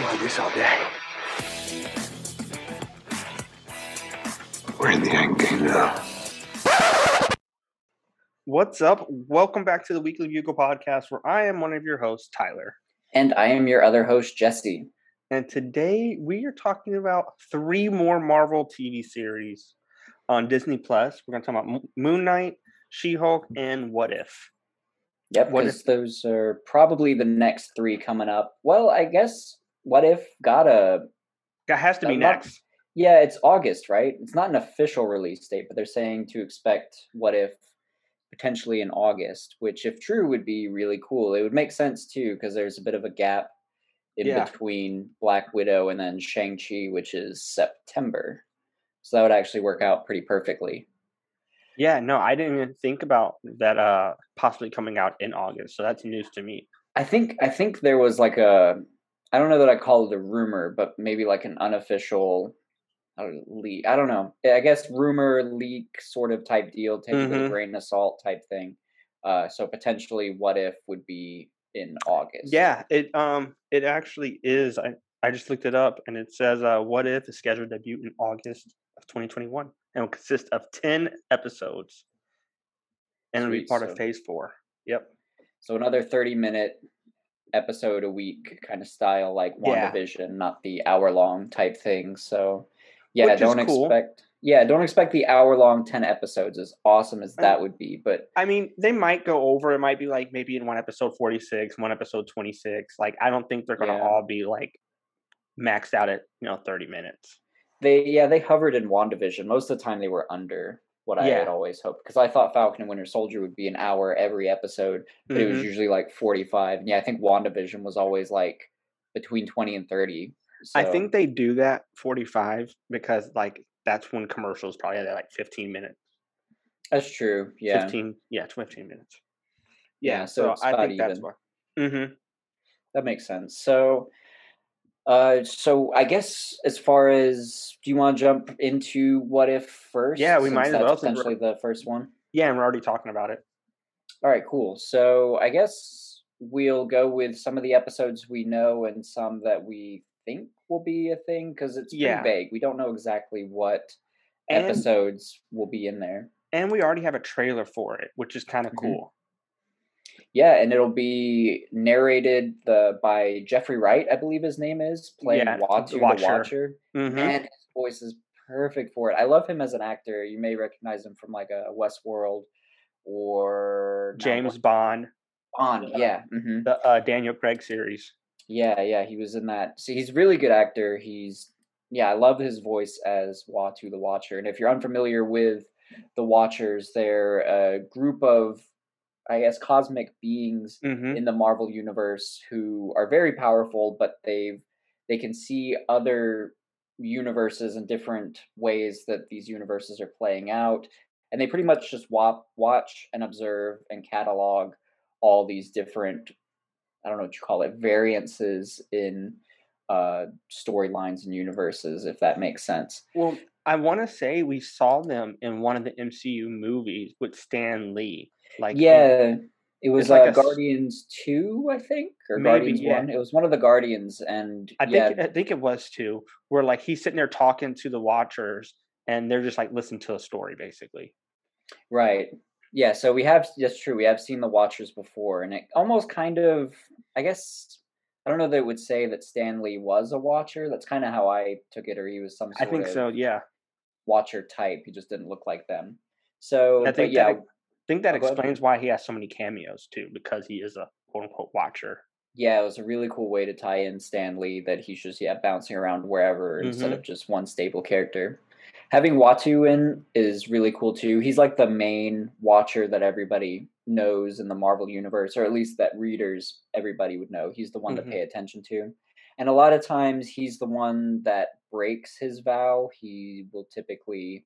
been like this all day. We're in the end game now. What's up? Welcome back to the Weekly Bugle podcast, where I am one of your hosts, Tyler. And I am your other host, Jesse. And today we are talking about three more Marvel TV series on Disney Plus. We're going to talk about Moon Knight, She Hulk, and What If. Yep, because those are probably the next three coming up. Well, I guess What If got a. That has to be next. Yeah, it's August, right? It's not an official release date, but they're saying to expect What If potentially in August, which, if true, would be really cool. It would make sense too, because there's a bit of a gap in Yeah. between Black Widow and then Shang-Chi, which is September. So that would actually work out pretty perfectly. Yeah, no, I didn't even think about that uh possibly coming out in August. So that's news to me. I think I think there was like a I don't know that I call it a rumor, but maybe like an unofficial know, leak. I don't know. I guess rumor leak sort of type deal, take it with a grain of salt type thing. Uh, so potentially, what if would be in August? Yeah, it um it actually is. I I just looked it up and it says uh What If is scheduled to debut in August of 2021 and will consist of 10 episodes. And it'll be part so- of phase 4. Yep. So another thirty minute episode a week kind of style, like Yeah. WandaVision, not the hour long type thing. So yeah, Which don't cool. expect. Yeah, don't expect the hour long ten episodes as awesome as that would be, but I mean, they might go over. It might be like maybe in one episode 46, one episode 26. Like I don't think they're going to Yeah. all be like maxed out at, you know, 30 minutes. They yeah they hovered in Wandavision. Most of the time they were under what I Yeah. had always hoped because I thought Falcon and Winter Soldier would be an hour every episode, but it was Mhm. usually like forty five. And yeah, I think Wandavision was always like between twenty and thirty. I think they do that 45 because like that's when commercials probably at like 15 minutes. that's true. Yeah, 15 yeah 15 minutes Yeah, yeah, so so, i think that's even. why mm-hmm. that makes sense. So, uh, so I guess as far as do you want to jump into what if first? Yeah, we might as well, Potentially the first one. yeah and we're already talking about it All right, cool. So I guess we'll go with some of the episodes we know and some that we think will be a thing because it's pretty Yeah. vague. We don't know exactly what And- episodes will be in there. and we already have a trailer for it which is kind of Mhm. cool Yeah, and it'll be narrated the by Jeffrey Wright, I believe his name is, playing Yeah, the Uatu the Watcher. Watcher. Mhm. Man, his voice is perfect for it. I love him as an actor. You may recognize him from like a Westworld or james bond Bond. Yeah. hmm the uh, daniel craig series Yeah, yeah, he was in that. See, he's a really good actor. He's yeah, I love his voice as Uatu the Watcher. And if you're unfamiliar with the Watchers, they're a group of I guess cosmic beings mm-hmm. in the Marvel universe who are very powerful, but they've they can see other universes and different ways that these universes are playing out, and they pretty much just wa- watch and observe and catalog all these different I don't know what you call it variances in uh storylines and universes, if that makes sense. well i want to say we saw them in one of the mcu movies with stan lee like yeah. It was like uh, a Guardians two, I think, or Maybe, Guardians yeah. one. It was one of the Guardians, and i yeah, think i think it was too where like he's sitting there talking to the watchers and they're just like listening to a story basically Right. Yeah, so we have that's true. We have seen the Watchers before, and it almost kind of I guess I don't know that it would say that Stan Lee was a watcher. That's kind of how I took it, or he was some i think of so yeah watcher type. He just didn't look like them. So I think yeah, that think that explains why he has so many cameos too, because he is a quote unquote watcher. yeah, it was a really cool way to tie in Stan Lee that he's just yeah bouncing around wherever instead Mhm. of just one stable character. Having Uatu in is really cool too. He's like the main watcher that everybody knows in the Marvel universe, or at least that readers everybody would know. He's the one Mhm. to pay attention to. And a lot of times he's the one that breaks his vow. He will typically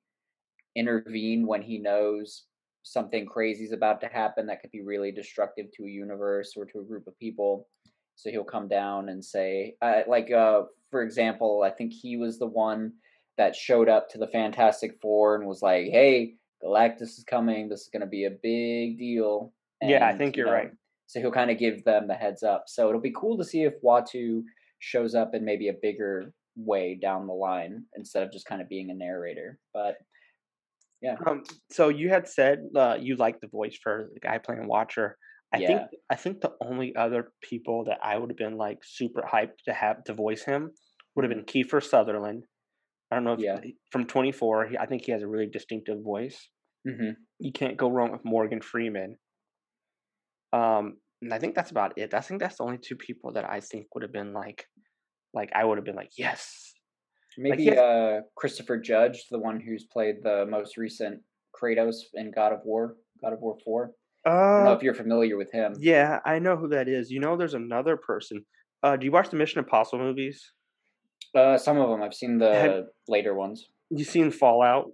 intervene when he knows something crazy is about to happen that could be really destructive to a universe or to a group of people. So he'll come down and say, uh, like, uh, for example, I think he was the one that showed up to the Fantastic Four and was like, "Hey, Galactus is coming. This is going to be a big deal." Yeah, I think you you're know, right. So he'll kind of give them the heads up. So it'll be cool to see if Uatu shows up in maybe a bigger way down the line instead of just kind of being a narrator. But yeah, Um, so you had said uh, you like the voice for the guy playing Watcher. I think I think the only other people that I would have been like super hyped to have to voice him would have been Kiefer Sutherland. I don't know if yeah, from 24. He, I think he has a really distinctive voice. hmm You can't go wrong with Morgan Freeman. Um, and I think that's about it. I think that's the only two people that I think would have been like, like I would have been like, yes. Like he maybe has, uh Christopher Judge, the one who's played the most recent Kratos in God of War, God of War Four. I don't know uh, if you're familiar with him. yeah, I know who that is. You know, there's another person. Uh, do you watch the Mission Impossible movies? Uh, some of them I've seen Have the later ones. you seen Fallout,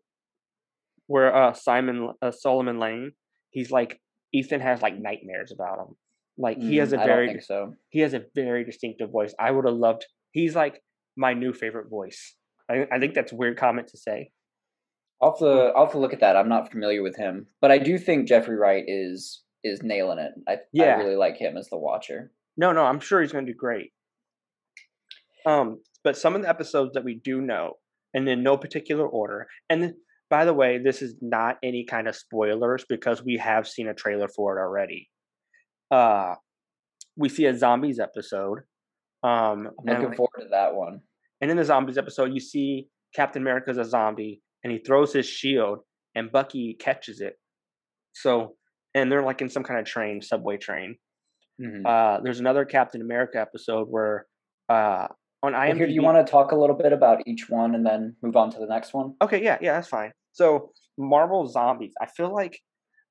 where uh Simon uh, Solomon Lane, he's like Ethan has like nightmares about him. Like he has Mm, a I don't very think so. he has a very distinctive voice. I would have loved. He's like my new favorite voice. I, I think that's a weird comment to say. I'll have to I'll have to look at that. I'm not familiar with him, but I do think Jeffrey Wright is is nailing it. I I Yeah, really like him as the Watcher. no, no, I'm sure he's going to do great. Um, but some of the episodes that we do know, and in no particular order. And th- by the way, this is not any kind of spoilers because we have seen a trailer for it already. Uh, we see a zombies episode. Um, I'm looking forward to that one. And in the zombies episode, you see Captain America's a zombie and he throws his shield and Bucky catches it. So, and they're like in some kind of train, subway train. hmm Uh, there's another Captain America episode where uh, on Well, here, do you want to talk a little bit about each one and then move on to the next one? Okay, yeah, yeah, that's fine. So, Marvel Zombies, I feel like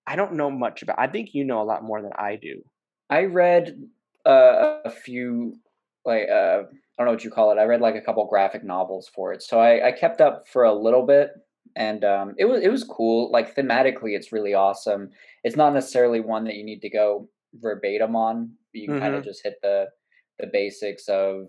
I don't know much about. I think you know a lot more than I do. I read uh, a few, like uh, I don't know what you call it. I read like a couple graphic novels for it, so I, I kept up for a little bit, and um, it was it was cool. Like thematically, it's really awesome. It's not necessarily one that you need to go verbatim on. You kind Mm-hmm. of just hit the the basics of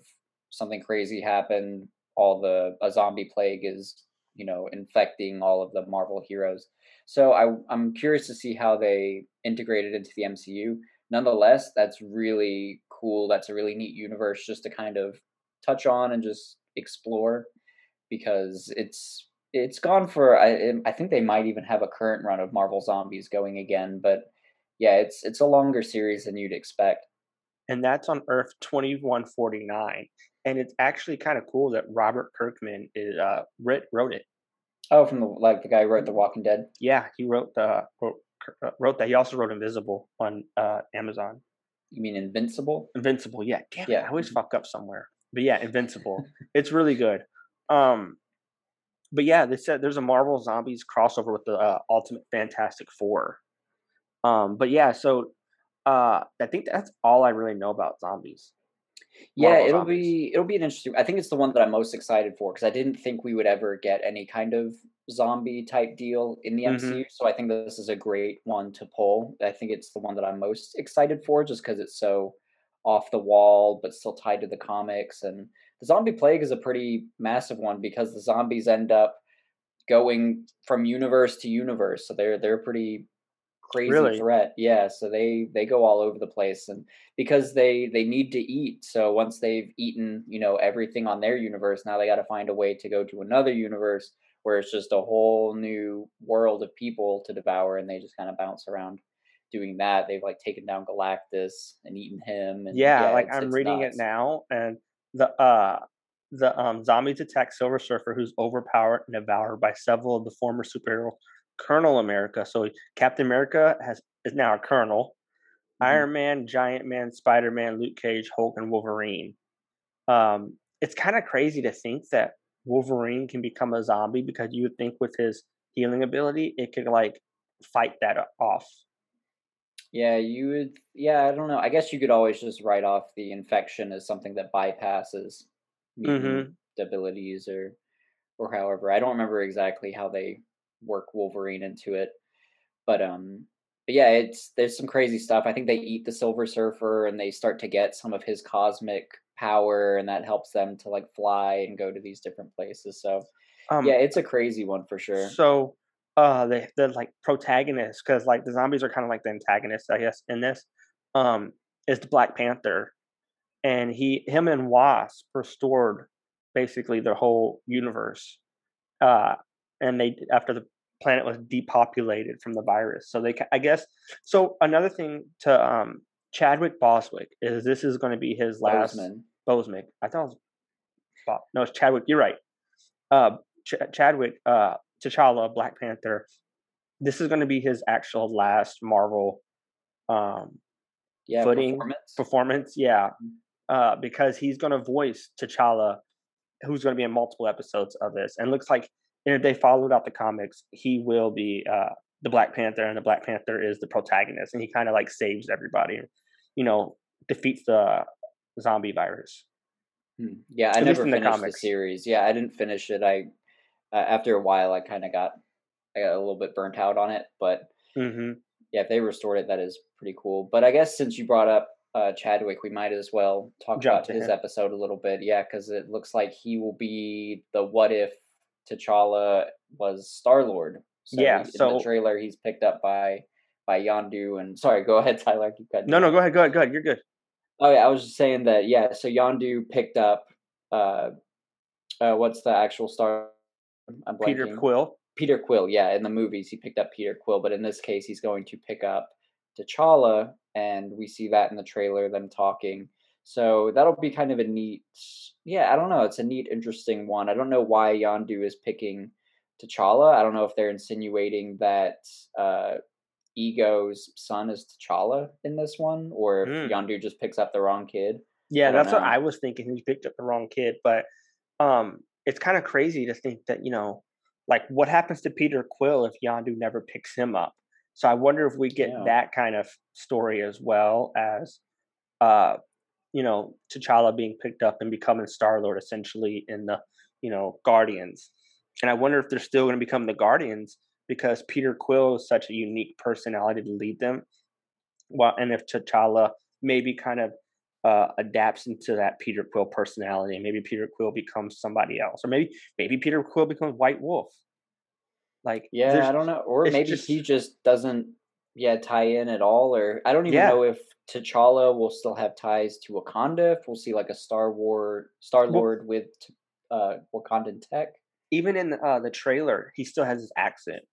something crazy happened. All the a zombie plague is you know infecting all of the Marvel heroes. So I I'm curious to see how they integrate it into the MCU nonetheless, that's really cool. That's a really neat universe just to kind of touch on and just explore because it's it's gone for I I think they might even have a current run of Marvel Zombies going again, but yeah, it's it's a longer series than you'd expect. and that's on Earth 2149. And it's actually kind of cool that Robert Kirkman is uh writ, wrote it. Oh, from the like the guy who wrote The Walking Dead. Yeah, he wrote the wrote, wrote that. He also wrote Invisible on uh Amazon. You mean Invincible? Invincible, yeah. Damn it, Yeah. I always fuck up somewhere. But yeah, Invincible. it's really good. Um, but yeah, they said there's a Marvel Zombies crossover with the uh, Ultimate Fantastic Four. Um, but yeah, so uh, I think that's all I really know about zombies. Yeah, it'll Zombies. be it'll be an interesting. I think it's the one that I'm most excited for because I didn't think we would ever get any kind of zombie type deal in the hmm MCU. So I think this is a great one to pull. I think it's the one that I'm most excited for just because it's so off the wall but still tied to the comics. And the zombie plague is a pretty massive one because the zombies end up going from universe to universe. So they're they're pretty crazy Really? threat. Yeah, so they they go all over the place and because they they need to eat. So once they've eaten, you know, everything on their universe, now they got to find a way to go to another universe where it's just a whole new world of people to devour and they just kind of bounce around doing that. They've like taken down Galactus and eaten him and Yeah, yeah, like it's I'm it's reading it now, and the uh the um zombies attack Silver Surfer, who's overpowered and devoured by several of the former superhero Colonel America. So Captain America has is now a Colonel. Mhm. Iron Man, Giant Man, Spider Man, Luke Cage, Hulk, and Wolverine. Um, it's kind of crazy to think that Wolverine can become a zombie because you would think with his healing ability, it could like fight that off. Yeah, you would. Yeah, I don't know. I guess you could always just write off the infection as something that bypasses hmm abilities, or or however. I don't remember exactly how they work Wolverine into it, but um, but yeah, it's there's some crazy stuff. I think they eat the Silver Surfer, and they start to get some of his cosmic power, and that helps them to like fly and go to these different places. So Um, yeah, it's a crazy one for sure. So, uh, the the like protagonist, because like the zombies are kind of like the antagonists, I guess, in this, um, is the Black Panther. and he, him, and Wasp restored basically the whole universe. Uh, and they after the planet was depopulated from the virus, so they, I guess. So another thing to um, Chadwick Boswick is this is going to be his last Boseman. Boseman. I thought it was Bob. No, it's Chadwick. You're right. Uh, Ch- Chadwick, uh, T'Challa, Black Panther. This is going to be his actual last Marvel um, Yeah, footing, performance. performance. Yeah, uh, because he's going to voice T'Challa, who's going to be in multiple episodes of this, and looks like and if they followed out the comics, he will be uh, the Black Panther, and the Black Panther is the protagonist, and he kind of like saves everybody, you know, defeats the zombie virus. Hmm. Yeah, I never in the finished the, series. Yeah, I didn't finish it. I uh, after a while, I kind of got I got a little bit burnt out on it. But hmm yeah, if they restored it, that is pretty cool. But I guess since you brought up uh, Chadwick, we might as well talk Jump about his him. episode a little bit. Yeah, because it looks like he will be the what if T'Challa was Star Lord. Yeah, in so- the trailer, he's picked up by by Yondu. And sorry, go ahead, Tyler. Keep cutting No, no, go ahead, go ahead, go ahead. You're good. Oh yeah, I was just saying that. Yeah, so Yondu picked up. Uh, uh, what's the actual star? I'm Peter. Quill. Peter Quill. Yeah, in the movies he picked up Peter Quill, but in this case he's going to pick up T'Challa, and we see that in the trailer. Them talking. So that'll be kind of a neat. Yeah, I don't know. It's a neat, interesting one. I don't know why Yondu is picking T'Challa. I don't know if they're insinuating that uh, Ego's son is T'Challa in this one, or if Mm. Yondu just picks up the wrong kid. Yeah, that's what. I was thinking. He picked up the wrong kid, but um, it's kind of crazy to think that you know, like what happens to Peter Quill if Yondu never picks him up. So I wonder if we get Yeah. that kind of story as well as, uh, you know, T'Challa being picked up and becoming Star Lord essentially in the, you know, Guardians. And I wonder if they're still going to become the Guardians because Peter Quill is such a unique personality to lead them. Well, and if T'Challa maybe kind of uh, adapts into that Peter Quill personality, and maybe Peter Quill becomes somebody else, or maybe maybe Peter Quill becomes White Wolf. Like Yeah, I don't know, or maybe just- he just doesn't. Yeah, tie in at all, or I don't even Yeah. know if T'Challa will still have ties to Wakanda. If we'll see like a Star War Star Lord with uh, Wakandan tech. even in uh, the trailer, he still has his accent.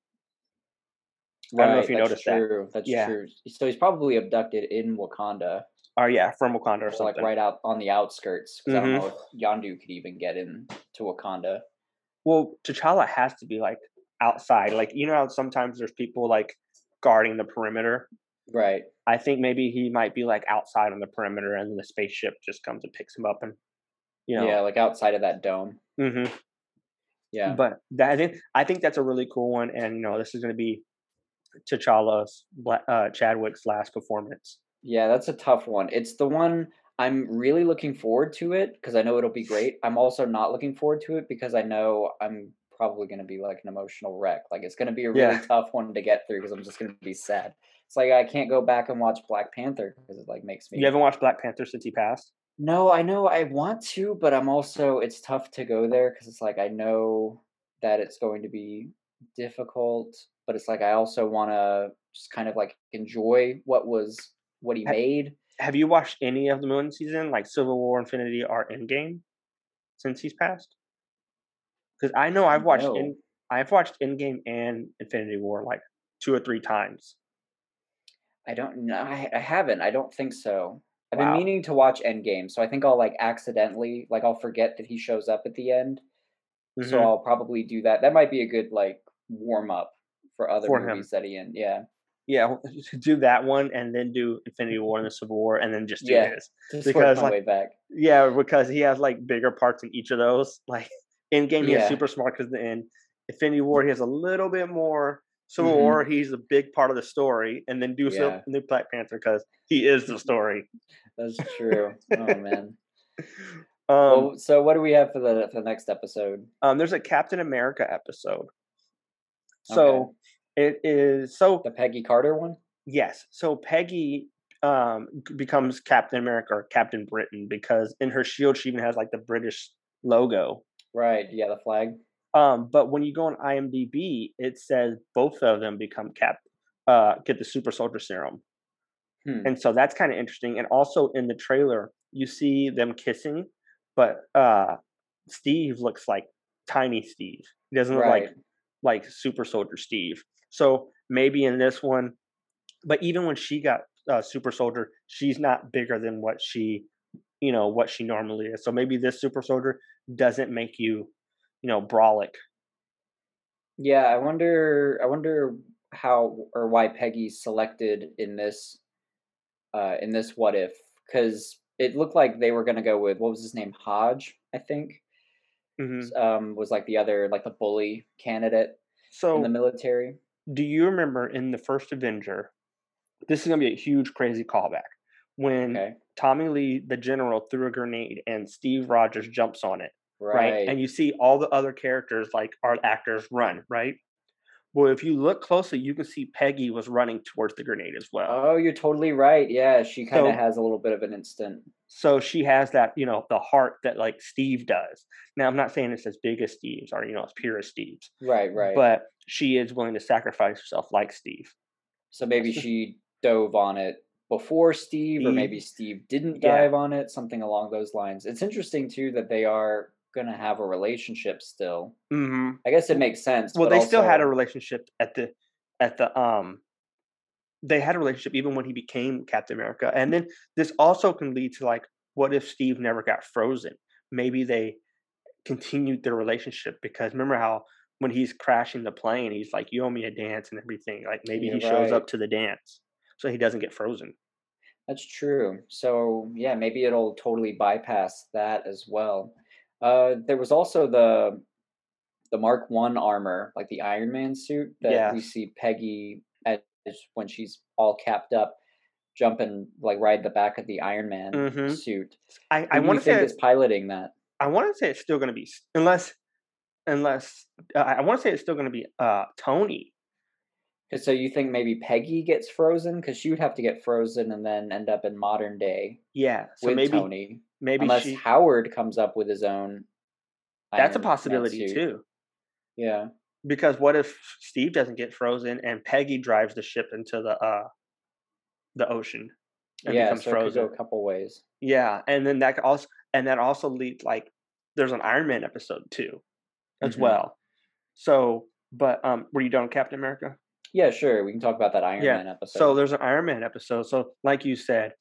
I don't know if you noticed that. true. That's Yeah. true. So he's probably abducted in Wakanda, Oh yeah, from Wakanda or or like right out on the outskirts. Because I Mhm. don't know if Yondu could even get in to Wakanda. Well, T'Challa has to be like outside. Like you know how sometimes there's people like guarding the perimeter. Right. I think maybe he might be like outside on the perimeter, and the spaceship just comes and picks him up, and you know. Yeah, like outside of that dome. hmm Yeah. But that I think I think that's a really cool one, and you know this is going to be T'Challa's uh, Chadwick's last performance. Yeah, that's a tough one. It's the one I'm really looking forward to it because I know it'll be great. I'm also not looking forward to it because I know I'm probably going to be like an emotional wreck. Like it's going to be a really Yeah. tough one to get through because I'm just going to be sad. It's like I can't go back and watch Black Panther because it like makes me You haven't watched Black Panther since he passed. No, I know I want to, but I'm also it's tough to go there because it's like I know that it's going to be difficult, but it's like I also want to just kind of like enjoy what was what he Ha- made. Have you watched any of the Moon season, like Civil War, Infinity, or Endgame, since he's passed? Because I know I've watched No. in, I've watched Endgame and Infinity War like two or three times. I don't know. I, I haven't. I don't think so. I've Wow. been meaning to watch Endgame, so I think I'll like accidentally like I'll forget that he shows up at the end. So Mhm. I'll probably do that. That might be a good like warm up for other For him. movies that he in. Yeah. Yeah, do that one and then do Infinity War and the Civil War and then just do Yeah. his. Just Because, like, way back. Yeah, because he has like bigger parts in each of those. Like in game, he has Yeah. super smart because the end. Infinity War, he has a little bit more. Civil Mhm. War, he's a big part of the story, and then do so Yeah. new Black Panther because he is the story. That's true. oh man. Um, well, so what do we have for the for the next episode? um, there's a Captain America episode. So it is so The Peggy Carter one? yes. So Peggy um becomes Captain America or Captain Britain because in her shield she even has like the British logo. Right. Yeah, the flag. Um, but when you go on IMDb, it says both of them become cap uh get the super soldier serum. Hmm. and so that's kind of interesting. And also in the trailer, you see them kissing, but uh, Steve looks like tiny Steve. He doesn't look like like Super Soldier Steve. So maybe in this one, but even when she got uh, Super Soldier, she's not bigger than what she, you know, what she normally is. So maybe this Super Soldier doesn't make you, you know, brolic. Yeah, I wonder. I wonder how or why Peggy selected in this, uh, in this what if? Because it looked like they were gonna go with what was his name, Hodge, I think. hmm Um, was like the other, like the bully candidate So in the military. do you remember in the first Avenger? This is gonna be a huge, crazy callback when Okay, Tommy Lee, the general, threw a grenade and Steve Rogers jumps on it. Right? right. And you see all the other characters, like our actors, run, right? Well, if you look closely, you can see Peggy was running towards the grenade as well. Oh, you're totally right. Yeah, she kind of So- has a little bit of an instant. so she has that, you know, the heart that like Steve does. Now, I'm not saying it's as big as Steve's or, you know, as pure as Steve's, Right, right. but she is willing to sacrifice herself like Steve. so maybe she dove on it before Steve, or maybe Steve didn't Yeah. dive on it, something along those lines. It's interesting too that they are gonna have a relationship still. hmm I guess it makes sense. Well, they still had a relationship at the, at the, um, they had a relationship even when he became Captain America. And then this also can lead to like, what if Steve never got frozen? Maybe they continued their relationship because remember how when he's crashing the plane, he's like, "You owe me a dance" and everything. Like maybe he shows right. up to the dance so he doesn't get frozen. That's true. So yeah, maybe it'll totally bypass that as well. Uh, there was also the the Mark One armor, like the Iron Man suit that we see Peggy as when she's all capped up, jumping like ride the back of the Iron Man Mhm. suit. I, I want to say it's piloting that? I want to say it's still going to be unless unless uh, I want to say it's still going to be uh Tony. So you think maybe Peggy gets frozen because she would have to get frozen and then end up in modern day Yeah, so with maybe Tony, maybe unless she. Howard comes up with his own. That's a possibility too. Yeah. Because what if Steve doesn't get frozen and Peggy drives the ship into the uh the ocean and yeah, becomes so frozen? go a couple ways. Yeah, and then that could also and that also leads like there's an Iron Man episode too, as Mhm. well. So, but um, were you done with Captain America? Yeah, sure. We can talk about that Iron Yeah, Man episode. So there's an Iron Man episode. So, like you said,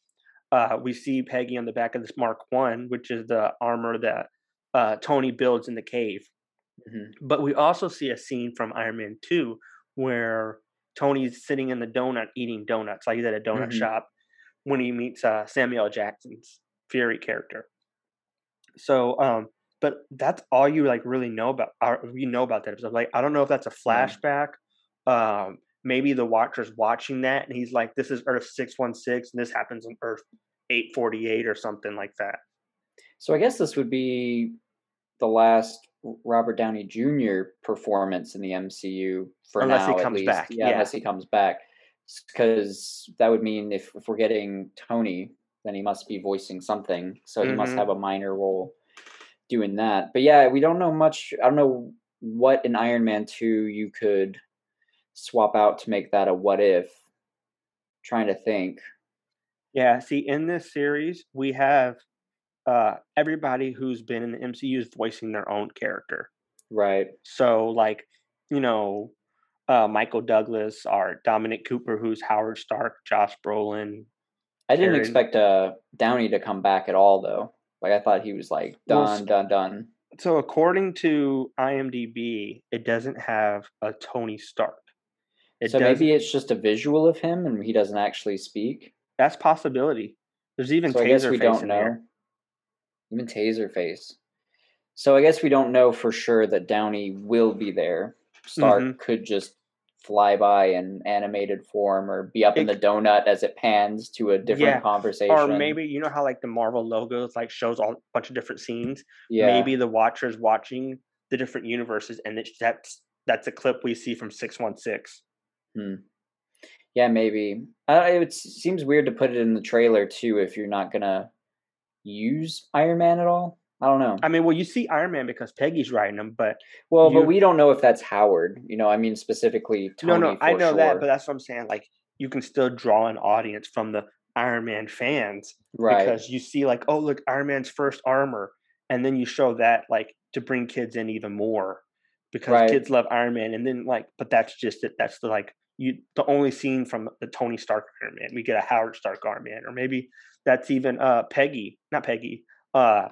uh, we see Peggy on the back of this Mark One, which is the armor that uh, Tony builds in the cave. Mhm. But we also see a scene from Iron Man Two where Tony's sitting in the donut eating donuts, like he's at a donut Mhm. shop, when he meets uh, Samuel Jackson's Fury character. So, um, but that's all you like really know about. Or you know about that episode. Like, I don't know if that's a Yeah. flashback. Um, maybe the Watcher's watching that, and he's like, "This is Earth six one six, and this happens on Earth eight forty eight, or something like that." So I guess this would be the last Robert Downey Jr. performance in the MCU for Unless he now, at comes least. back, Yeah, yeah. unless he comes back, because that would mean if, if we're getting Tony, then he must be voicing something. So he must Mhm. have a minor role doing that. But yeah, we don't know much. I don't know what in Iron Man two you could swap out to make that a what if. Trying to think. Yeah, see, in this series, we have uh, everybody who's been in the MCU is voicing their own character. Right. So, like, you know, uh, Michael Douglas or Dominic Cooper, who's Howard Stark, Josh Brolin. I didn't Karen- expect uh Downey to come back at all though. Like I thought he was like done, s- done, done. So, according to IMDb, it doesn't have a Tony Stark. It so does. maybe it's just a visual of him and he doesn't actually speak. that's possibility. There's even So guess we don't in know. there. Even taser face. So I guess we don't know for sure that Downey will be there. Stark Mhm. could just fly by in animated form or be up in the donut as it pans to a different Yeah, conversation. Or maybe you know how like the Marvel logos like shows all a bunch of different scenes. yeah. maybe the watcher's watching the different universes and it's that's that's a clip we see from 616 Yeah, maybe. Uh, it seems weird to put it in the trailer too if you're not gonna use Iron Man at all. I don't know. i mean well you see iron man because peggy's writing him but well, you- but we don't know if that's Howard. You know, I mean specifically Tony. no no i know that but that's what i'm saying like you can still draw an audience from the Iron Man fans right. because you see like, oh look, Iron Man's first armor, and then you show that like to bring kids in even more because Right. kids love Iron Man, and then like, but that's just it. That's the like you the only scene from the Tony Stark Iron Man. We get a Howard Stark Iron Man, or maybe that's even uh Peggy, not Peggy. Uh,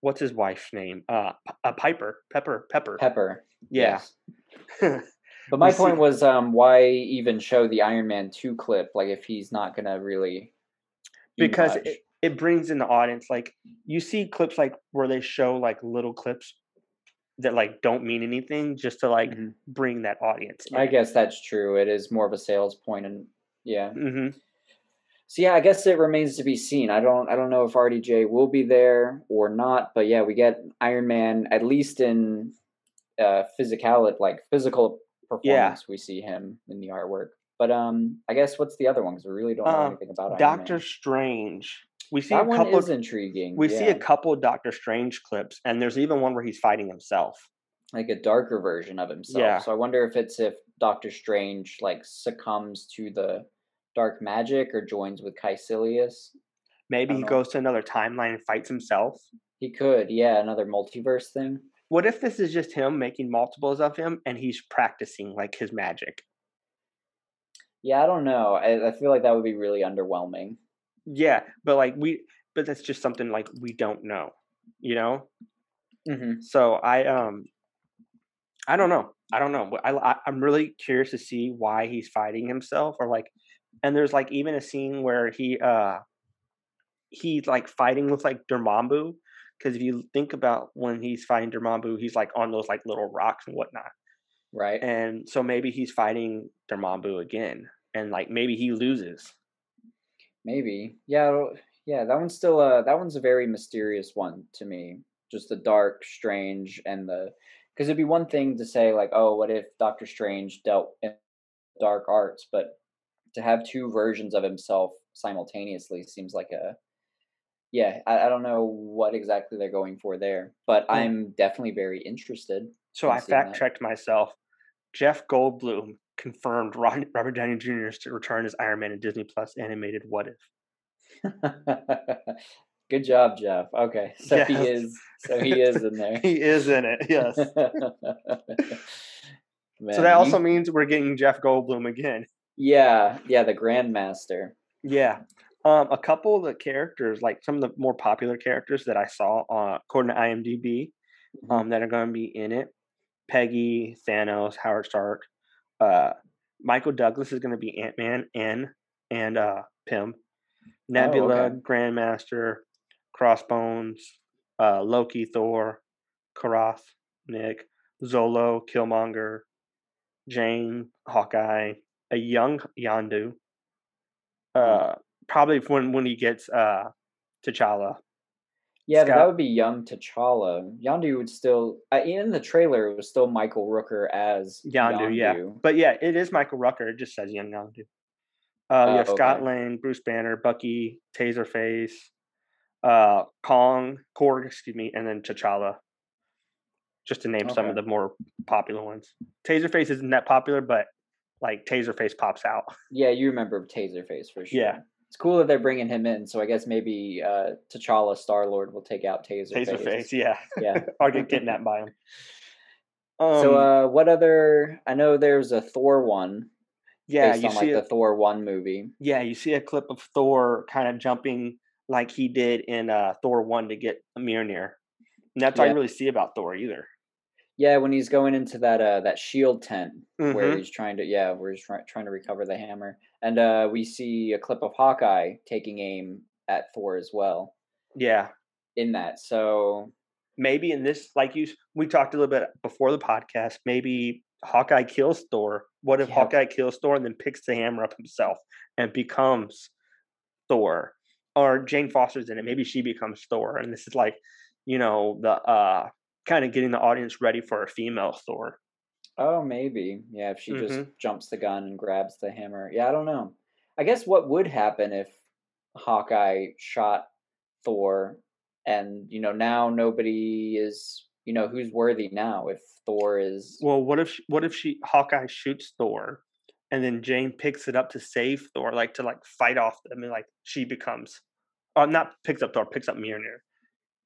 what's his wife's name? Uh, uh Piper, Pepper, Pepper. Pepper. yeah. yes. But my point see- was, um, why even show the Iron Man two clip? Like, if he's not gonna really, because it, it brings in the audience like you see clips like where they show like little clips that like don't mean anything just to like Mhm. bring that audience I guess that's true. It is more of a sales point, and yeah. mm-hmm. So yeah, I guess it remains to be seen. I don't, I don't know if RDJ will be there or not, but yeah, we get Iron Man at least in uh, physicality, like physical performance. We see him in the artwork. But um, I guess what's the other one? Because we really don't know Um, anything about Iron doctor strange we see That a couple is intriguing. we see a couple doctor strange clips and there's even one where he's fighting himself like a darker version of himself. Yeah. So I wonder if it's if Doctor Strange like succumbs to the dark magic or joins with Kaecilius. maybe he know. goes to another timeline and fights himself He could, yeah, another multiverse thing. what if this is just him making multiples of him and he's practicing like his magic Yeah, I don't know. I, I feel like that would be really underwhelming. Yeah but like we but that's just something like we don't know you know Mm-hmm. So I um I don't know. I don't know. I, I I'm really curious to see why he's fighting himself or like and there's like even a scene where he uh he's like fighting with like Dormammu because if you think about when he's fighting Dormammu, he's like on those like little rocks and whatnot. Right. And so maybe he's fighting Dormammu again and like maybe he loses. Maybe. Yeah. Yeah. That one's still a that one's a very mysterious one to me. Just the dark, strange, and the because it'd be one thing to say like, oh, what if Doctor Strange dealt in dark arts, but to have two versions of himself simultaneously seems like a yeah. I, I don't know what exactly they're going for there, but Yeah. I'm definitely very interested. So in I fact checked myself. Jeff Goldblum confirmed Robert Downey Jr. is to return as Iron Man in Disney Plus animated What If. Good job, Jeff. Okay, so he is. So he is in there. He is in it, yes. Man, so that also you- means we're getting Jeff Goldblum again. yeah, yeah, the Grandmaster. Yeah. Um, a couple of the characters, like some of the more popular characters that I saw, uh, according to IMDb, Mhm. um, that are going to be in it. Peggy, Thanos, Howard Stark, uh, Michael Douglas is going to be Ant Man and and uh, Pym, Nebula, Oh, okay. Grandmaster, Crossbones, uh, Loki, Thor, Korath, Nick, Zola, Killmonger, Jane, Hawkeye, a young Yondu. Uh, probably when when he gets uh T'Challa. Yeah, but that would be young T'Challa. Yondu would still. Uh, in the trailer, it was still Michael Rooker as Yondu, yeah. But yeah, it is Michael Rooker. It just says young Yondu. Uh, we Oh, have Scott. Lang, Bruce Banner, Bucky, Taserface, uh, Kong, Korg, excuse me, and then T'Challa. Just to name some of the more popular ones. Taserface isn't that popular, but like Taserface pops out. Yeah, you remember Taserface for sure. Yeah. It's cool that they're bringing him in, so I guess maybe uh, T'Challa Star Lord will take out Taser. Taserface. Taserface, yeah. Yeah. or get kidnapped by him. Um, so, uh, what other? I know there's a Thor one yeah, you on see like a, the Thor one movie. yeah, you see a clip of Thor kind of jumping like he did in uh, Thor one to get Mjolnir. And that's all Yeah. you really see about Thor either. Yeah, when he's going into that uh that shield tent where Mhm. he's trying to yeah, where he's try- trying to recover the hammer, and uh we see a clip of Hawkeye taking aim at Thor as well Yeah, in that. So maybe in this, like you, we talked a little bit before the podcast. Maybe Hawkeye kills Thor. What if Yeah. Hawkeye kills Thor and then picks the hammer up himself and becomes Thor? Or Jane Foster's in it. Maybe she becomes Thor, and this is like, you know, the uh kind of getting the audience ready for a female Thor. Oh maybe yeah, if she just Mhm. jumps the gun and grabs the hammer. Yeah, I don't know. I guess what would happen if Hawkeye shot Thor, and you know now nobody is you know who's worthy now if Thor is Well, what if what if she Hawkeye shoots Thor, and then Jane picks it up to save Thor, like to like fight off them, and like she becomes, or not picks up Thor, picks up Mjolnir,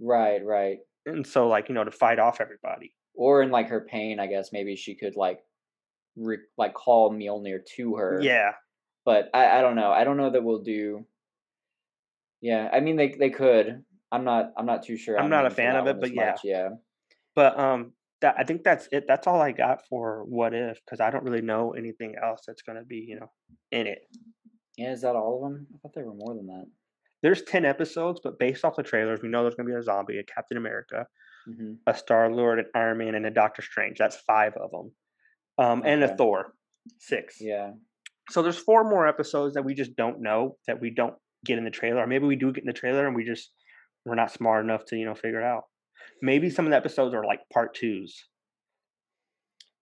Right, right. and so like you know to fight off everybody. Or in like her pain, I guess maybe she could like re- like call Mjolnir to her. Yeah, But I, I don't know. I don't know that we'll do. Yeah, I mean they they could. I'm not I'm not too sure. I'm on not a fan of it, but yeah. much, yeah. but um, that I think that's it. That's all I got for what if, because I don't really know anything else that's gonna be you know in it. Yeah, is that all of them? I thought there were more than that. There's ten episodes, but based off the trailers, we know there's gonna be a zombie, a Captain America, hmm a Star Lord, an Iron Man, and a Doctor Strange. That's five of them, um, and a Thor, six. Yeah. So there's four more episodes that we just don't know that we don't get in the trailer, or maybe we do get in the trailer and we just we're not smart enough to you know figure it out. Maybe some of the episodes are like part twos,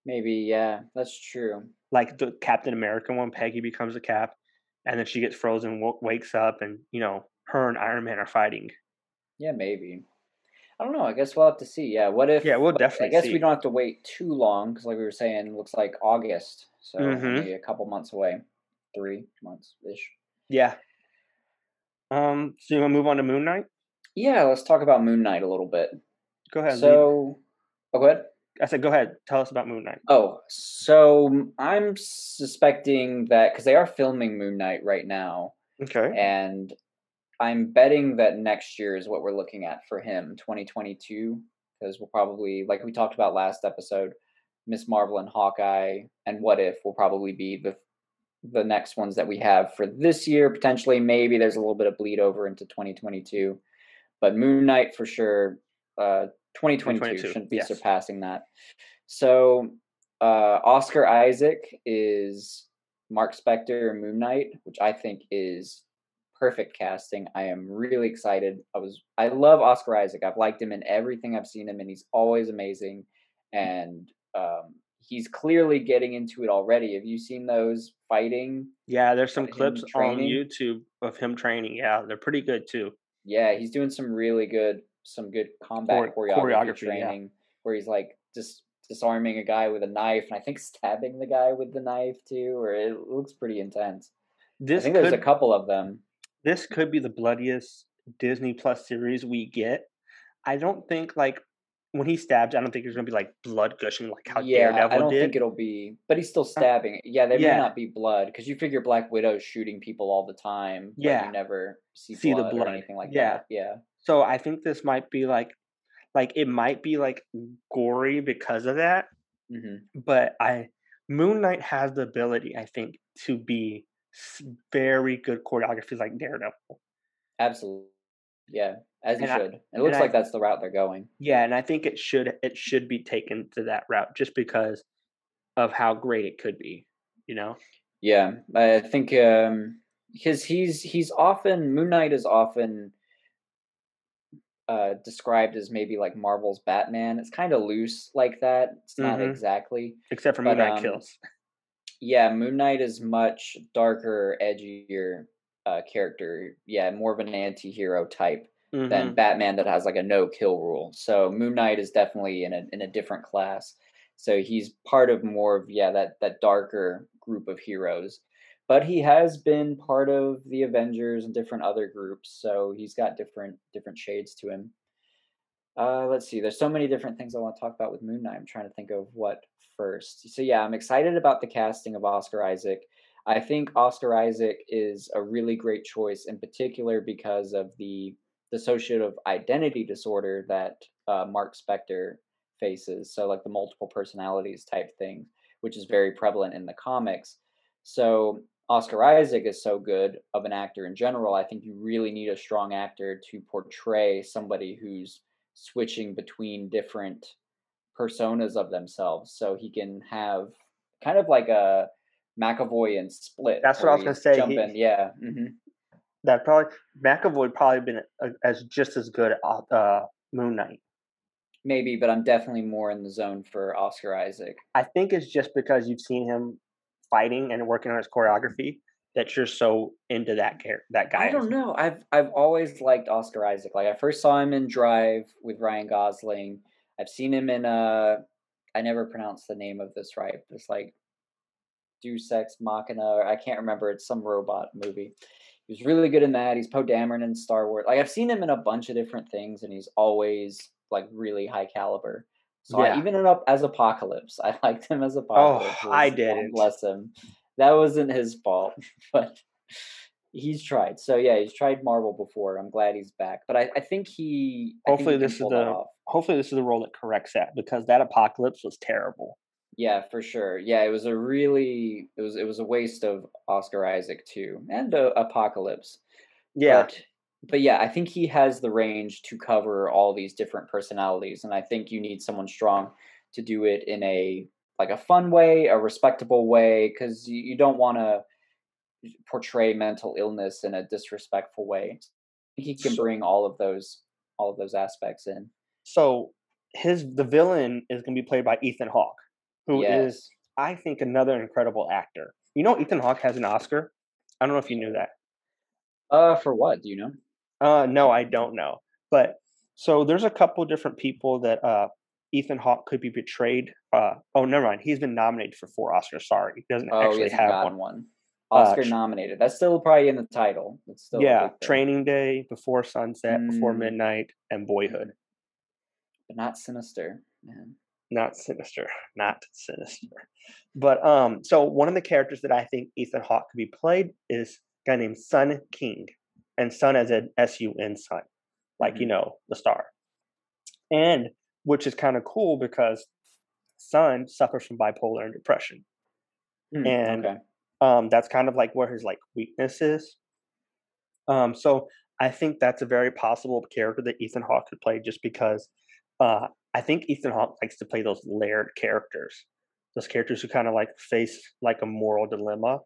Maybe, yeah, that's true. like the Captain America one. Peggy becomes a Cap, and then she gets frozen, w- wakes up, and you know her and Iron Man are fighting. Yeah, maybe. I don't know. I guess we'll have to see. Yeah. What if? Yeah, we'll definitely I guess see. we don't have to wait too long because, like we were saying, it looks like August, so Mhm. only a couple months away, three months ish. Yeah. Um. So you want to move on to Moon Knight? Yeah, let's talk about Moon Knight a little bit. Go ahead. So, oh, go ahead. I said, go ahead. Tell us about Moon Knight. Oh, so I'm suspecting that because they are filming Moon Knight right now, Okay. and I'm betting that next year is what we're looking at for him, 2022, because we'll probably, like we talked about last episode, Miss Marvel and Hawkeye and What If will probably be the the next ones that we have for this year. Potentially, maybe there's a little bit of bleed over into 2022, but Moon Knight for sure. Uh, 2022, 2022, shouldn't be yes. surpassing that. So, uh, Oscar Isaac is Mark Spector Moon Knight, which I think is perfect casting. I am really excited. I was I love Oscar Isaac. I've liked him in everything I've seen him and he's always amazing. And um, he's clearly getting into it already. Have you seen those fighting? Yeah, there's some him clips on? YouTube of him training. Yeah, they're pretty good too. Yeah, he's doing some really good some good combat Chore- choreography, choreography, yeah. training where he's like just disarming a guy with a knife and I think stabbing the guy with the knife too, or it looks pretty intense. This I think there's a couple of them. This could be the bloodiest Disney Plus series we get. I don't think like when he stabs, I don't think there's gonna be like blood gushing like how yeah, Daredevil I don't did. think it'll be, but he's still stabbing. Yeah, there yeah. may not be blood because you figure Black Widow's shooting people all the time. but Yeah. you never see, See the blood, blood. or anything like Yeah. that. Yeah, So I think this might be like like it might be like gory because of that. hmm But I Moon Knight has the ability, I think, to be very good choreography like Daredevil. absolutely. Yeah, as And I- should. it looks I- like that's the route they're going. Yeah, and I think it should it should be taken to that route just because of how great it could be. You know? Yeah, I think um because he's he's often Moon Knight is often uh described as maybe like Marvel's Batman. It's kind of loose like that. It's not Mhm. exactly. Except for Moon Knight um, kills. Yeah, Moon Knight is much darker, edgier uh character. Yeah, more of an anti-hero type Mhm. than Batman that has like a no kill rule. So Moon Knight is definitely in a in a different class. So he's part of more of yeah that that darker group of heroes. But he has been part of the Avengers and different other groups, so he's got different different shades to him. Uh, let's see. There's so many different things I want to talk about with Moon Knight. I'm trying to think of what first. So yeah, I'm excited about the casting of Oscar Isaac. I think Oscar Isaac is a really great choice, in particular because of the dissociative identity disorder that uh, Mark Spector faces. So like the multiple personalities type thing, which is very prevalent in the comics. So Oscar Isaac is so good of an actor in general. I think you really need a strong actor to portray somebody who's switching between different personas of themselves. So he can have kind of like a McAvoy and Split. That's what I was gonna say, he- Jumping, yeah. hmm That probably McAvoy would probably been a, as just as good at uh, Moon Knight. Maybe, but I'm definitely more in the zone for Oscar Isaac. I think it's just because you've seen him fighting and working on his choreography that you're so into that char- that guy. I don't know. I've I've always liked Oscar Isaac. Like I first saw him in Drive with Ryan Gosling. I've seen him in uh I never pronounced the name of this right. It's like Deus Ex Machina. Or I can't remember. It's some robot movie. He was really good in that. He's Poe Dameron in Star Wars. Like I've seen him in a bunch of different things, and he's always like really high caliber. So Yeah. I, even in up as Apocalypse, I liked him as Apocalypse. Oh, I didn't. Bless him. That wasn't his fault, but he's tried. So yeah, he's tried Marvel before. I'm glad he's back. But I, I think he. I think Hopefully he this is the- Hopefully, this is the role that corrects that because that apocalypse was terrible. Yeah, for sure. Yeah, it was a really it was it was a waste of Oscar Isaac too, and uh, Apocalypse. Yeah, But, but yeah, I think he has the range to cover all these different personalities, and I think you need someone strong to do it in a like a fun way, a respectable way, because you, you don't want to portray mental illness in a disrespectful way. I think he can bring all of those all of those aspects in. so his the villain is going to be played by Ethan Hawke, who is yes. I think another incredible actor. You know, Ethan Hawke has an Oscar. I don't know if you knew that. Uh, for what do you know? Uh, no, I don't know. But so there's a couple different people that uh, Ethan Hawke could be betrayed. Uh, oh, never mind. He's been nominated for four Oscars. Sorry, he doesn't Oh, actually have one. one. Uh, Oscar tr- nominated. That's still probably in the title. It's still yeah. Training Day, Before Sunset, Before Mm. Midnight, and Boyhood. but not sinister. Man. Not Sinister, not Sinister. But um, so one of the characters that I think Ethan Hawke could be played is a guy named Sun King, and Sun as an S U N Sun, like you Mhm. know the star, and which is kind of cool because son suffers from bipolar and depression. Hmm, And- okay. um that's kind of like where his like weakness is um so i think that's a very possible character that ethan hawke could play just because uh i think ethan hawke likes to play those layered characters those characters who kind of like face like a moral dilemma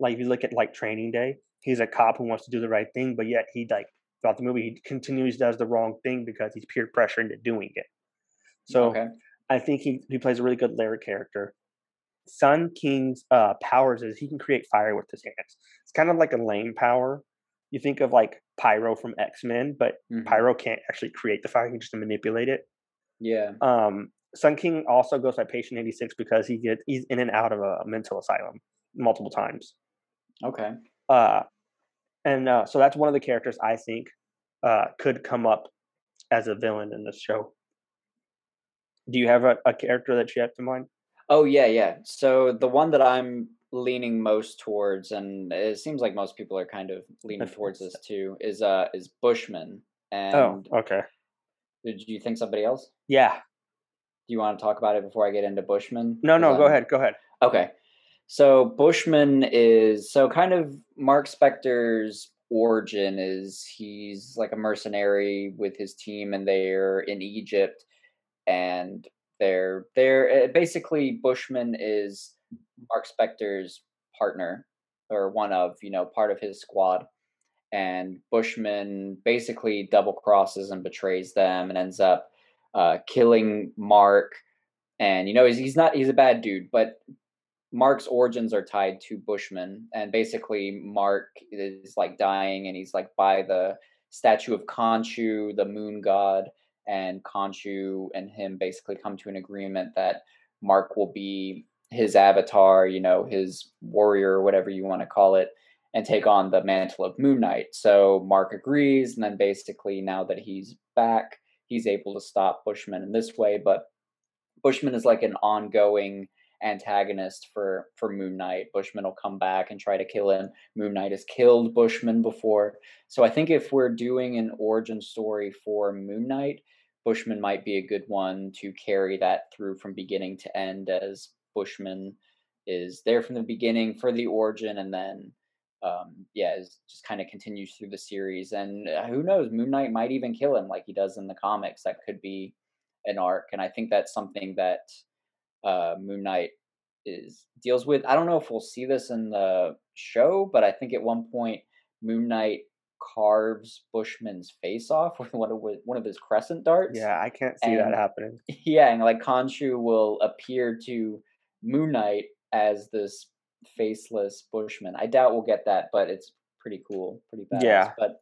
like if you look at like training day he's a cop who wants to do the right thing but yet he like throughout the movie he continues does the wrong thing because he's peer pressured into doing it so okay. I think he, he plays a really good layered character. Sun King's uh, powers is he can create fire with his hands. It's kind of like a lame power. You think of like Pyro from X Men, but Mhm. Pyro can't actually create the fire; he can just manipulate it. Yeah. Um, Sun King also goes by Patient Eighty Six because he gets he's in and out of a mental asylum multiple times. Okay. Uh, and uh, so that's one of the characters I think uh, could come up as a villain in this show. Do you have a, a character that you have in mind? Oh yeah, yeah. So the one that I'm leaning most towards, and it seems like most people are kind of leaning towards this too, is uh is Bushman. And Oh, okay. did you think somebody else? Yeah. Do you want to talk about it before I get into Bushman? No, no, go I'm- ahead. Go ahead. Okay. So Bushman is so kind of Mark Spector's origin is he's like a mercenary with his team and they're in Egypt and they're they're uh, basically Bushman is Mark Spector's partner or one of, you know, part of his squad and Bushman basically double crosses and betrays them and ends up uh, killing Mark and you know he's, he's not he's a bad dude but Mark's origins are tied to Bushman, and basically Mark is like dying, and he's like by the statue of Khonshu, the moon god, and Khonshu and him basically come to an agreement that Mark will be his avatar, you know, his warrior, whatever you want to call it, and take on the mantle of Moon Knight. So Mark agrees, and then basically now that he's back, he's able to stop Bushman in this way, but Bushman is like an ongoing antagonist for for Moon Knight. Bushman will come back and try to kill him. Moon Knight has killed Bushman before. So I think if we're doing an origin story for Moon Knight, Bushman might be a good one to carry that through from beginning to end as Bushman is there from the beginning for the origin and then um yeah, is just kind of continues through the series and uh, who knows, Moon Knight might even kill him like he does in the comics. That could be an arc and I think that's something that uh, Moon Knight is deals with. I don't know if we'll see this in the show, but I think at one point Moon Knight carves Bushman's face off with one of one of his crescent darts. Yeah, I can't see that happening. yeah, and like Khonshu will appear to Moon Knight as this faceless Bushman. I doubt we'll get that, but it's pretty cool, pretty badass. Yeah. But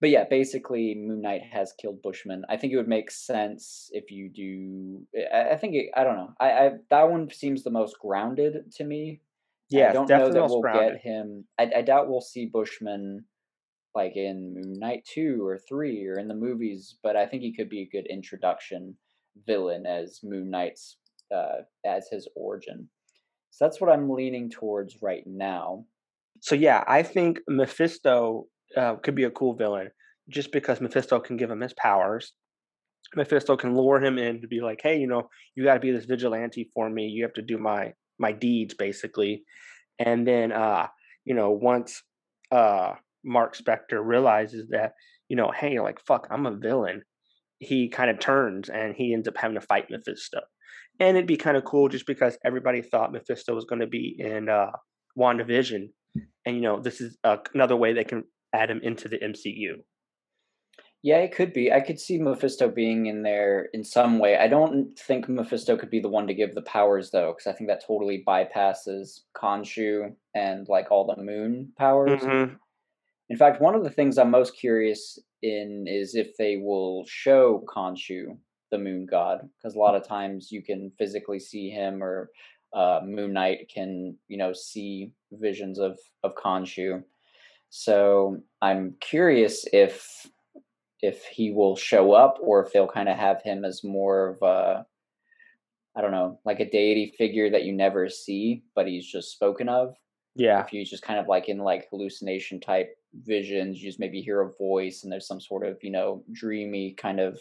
but yeah, basically Moon Knight has killed Bushman. I think it would make sense if you do. I, I think it, I don't know. I, I that one seems the most grounded to me, Yeah, I don't know that well surrounded. get him. I, I doubt we'll see Bushman like in Moon Knight two or three or in the movies, but I think he could be a good introduction villain as Moon Knight's uh, as his origin. So that's what I'm leaning towards right now. So yeah, I think Mephisto uh, could be a cool villain just because Mephisto can give him his powers. Mephisto can lure him in to be like, hey, you know, you got to be this vigilante for me. You have to do my my deeds, basically. And then, uh, you know, once uh, Mark Spector realizes that, you know, hey, like fuck, I'm a villain. He kind of turns and he ends up having to fight Mephisto. And it'd be kind of cool just because everybody thought Mephisto was going to be in uh, WandaVision and you know this is uh, another way they can add him into the MCU. Yeah, it could be. I could see Mephisto being in there in some way. I don't think Mephisto could be the one to give the powers though, because I think that totally bypasses Khonshu and like all the moon powers. Mm-hmm. In fact, one of the things I'm most curious in is if they will show Khonshu, the moon god, because a lot of times you can physically see him, or uh, Moon Knight can, you know, see visions of of Khonshu. So I'm curious if if he will show up, or if they'll kind of have him as more of a I don't know, like a deity figure that you never see, but he's just spoken of Yeah, if he's just kind of like in like hallucination type visions, you just maybe hear a voice and there's some sort of, you know, dreamy kind of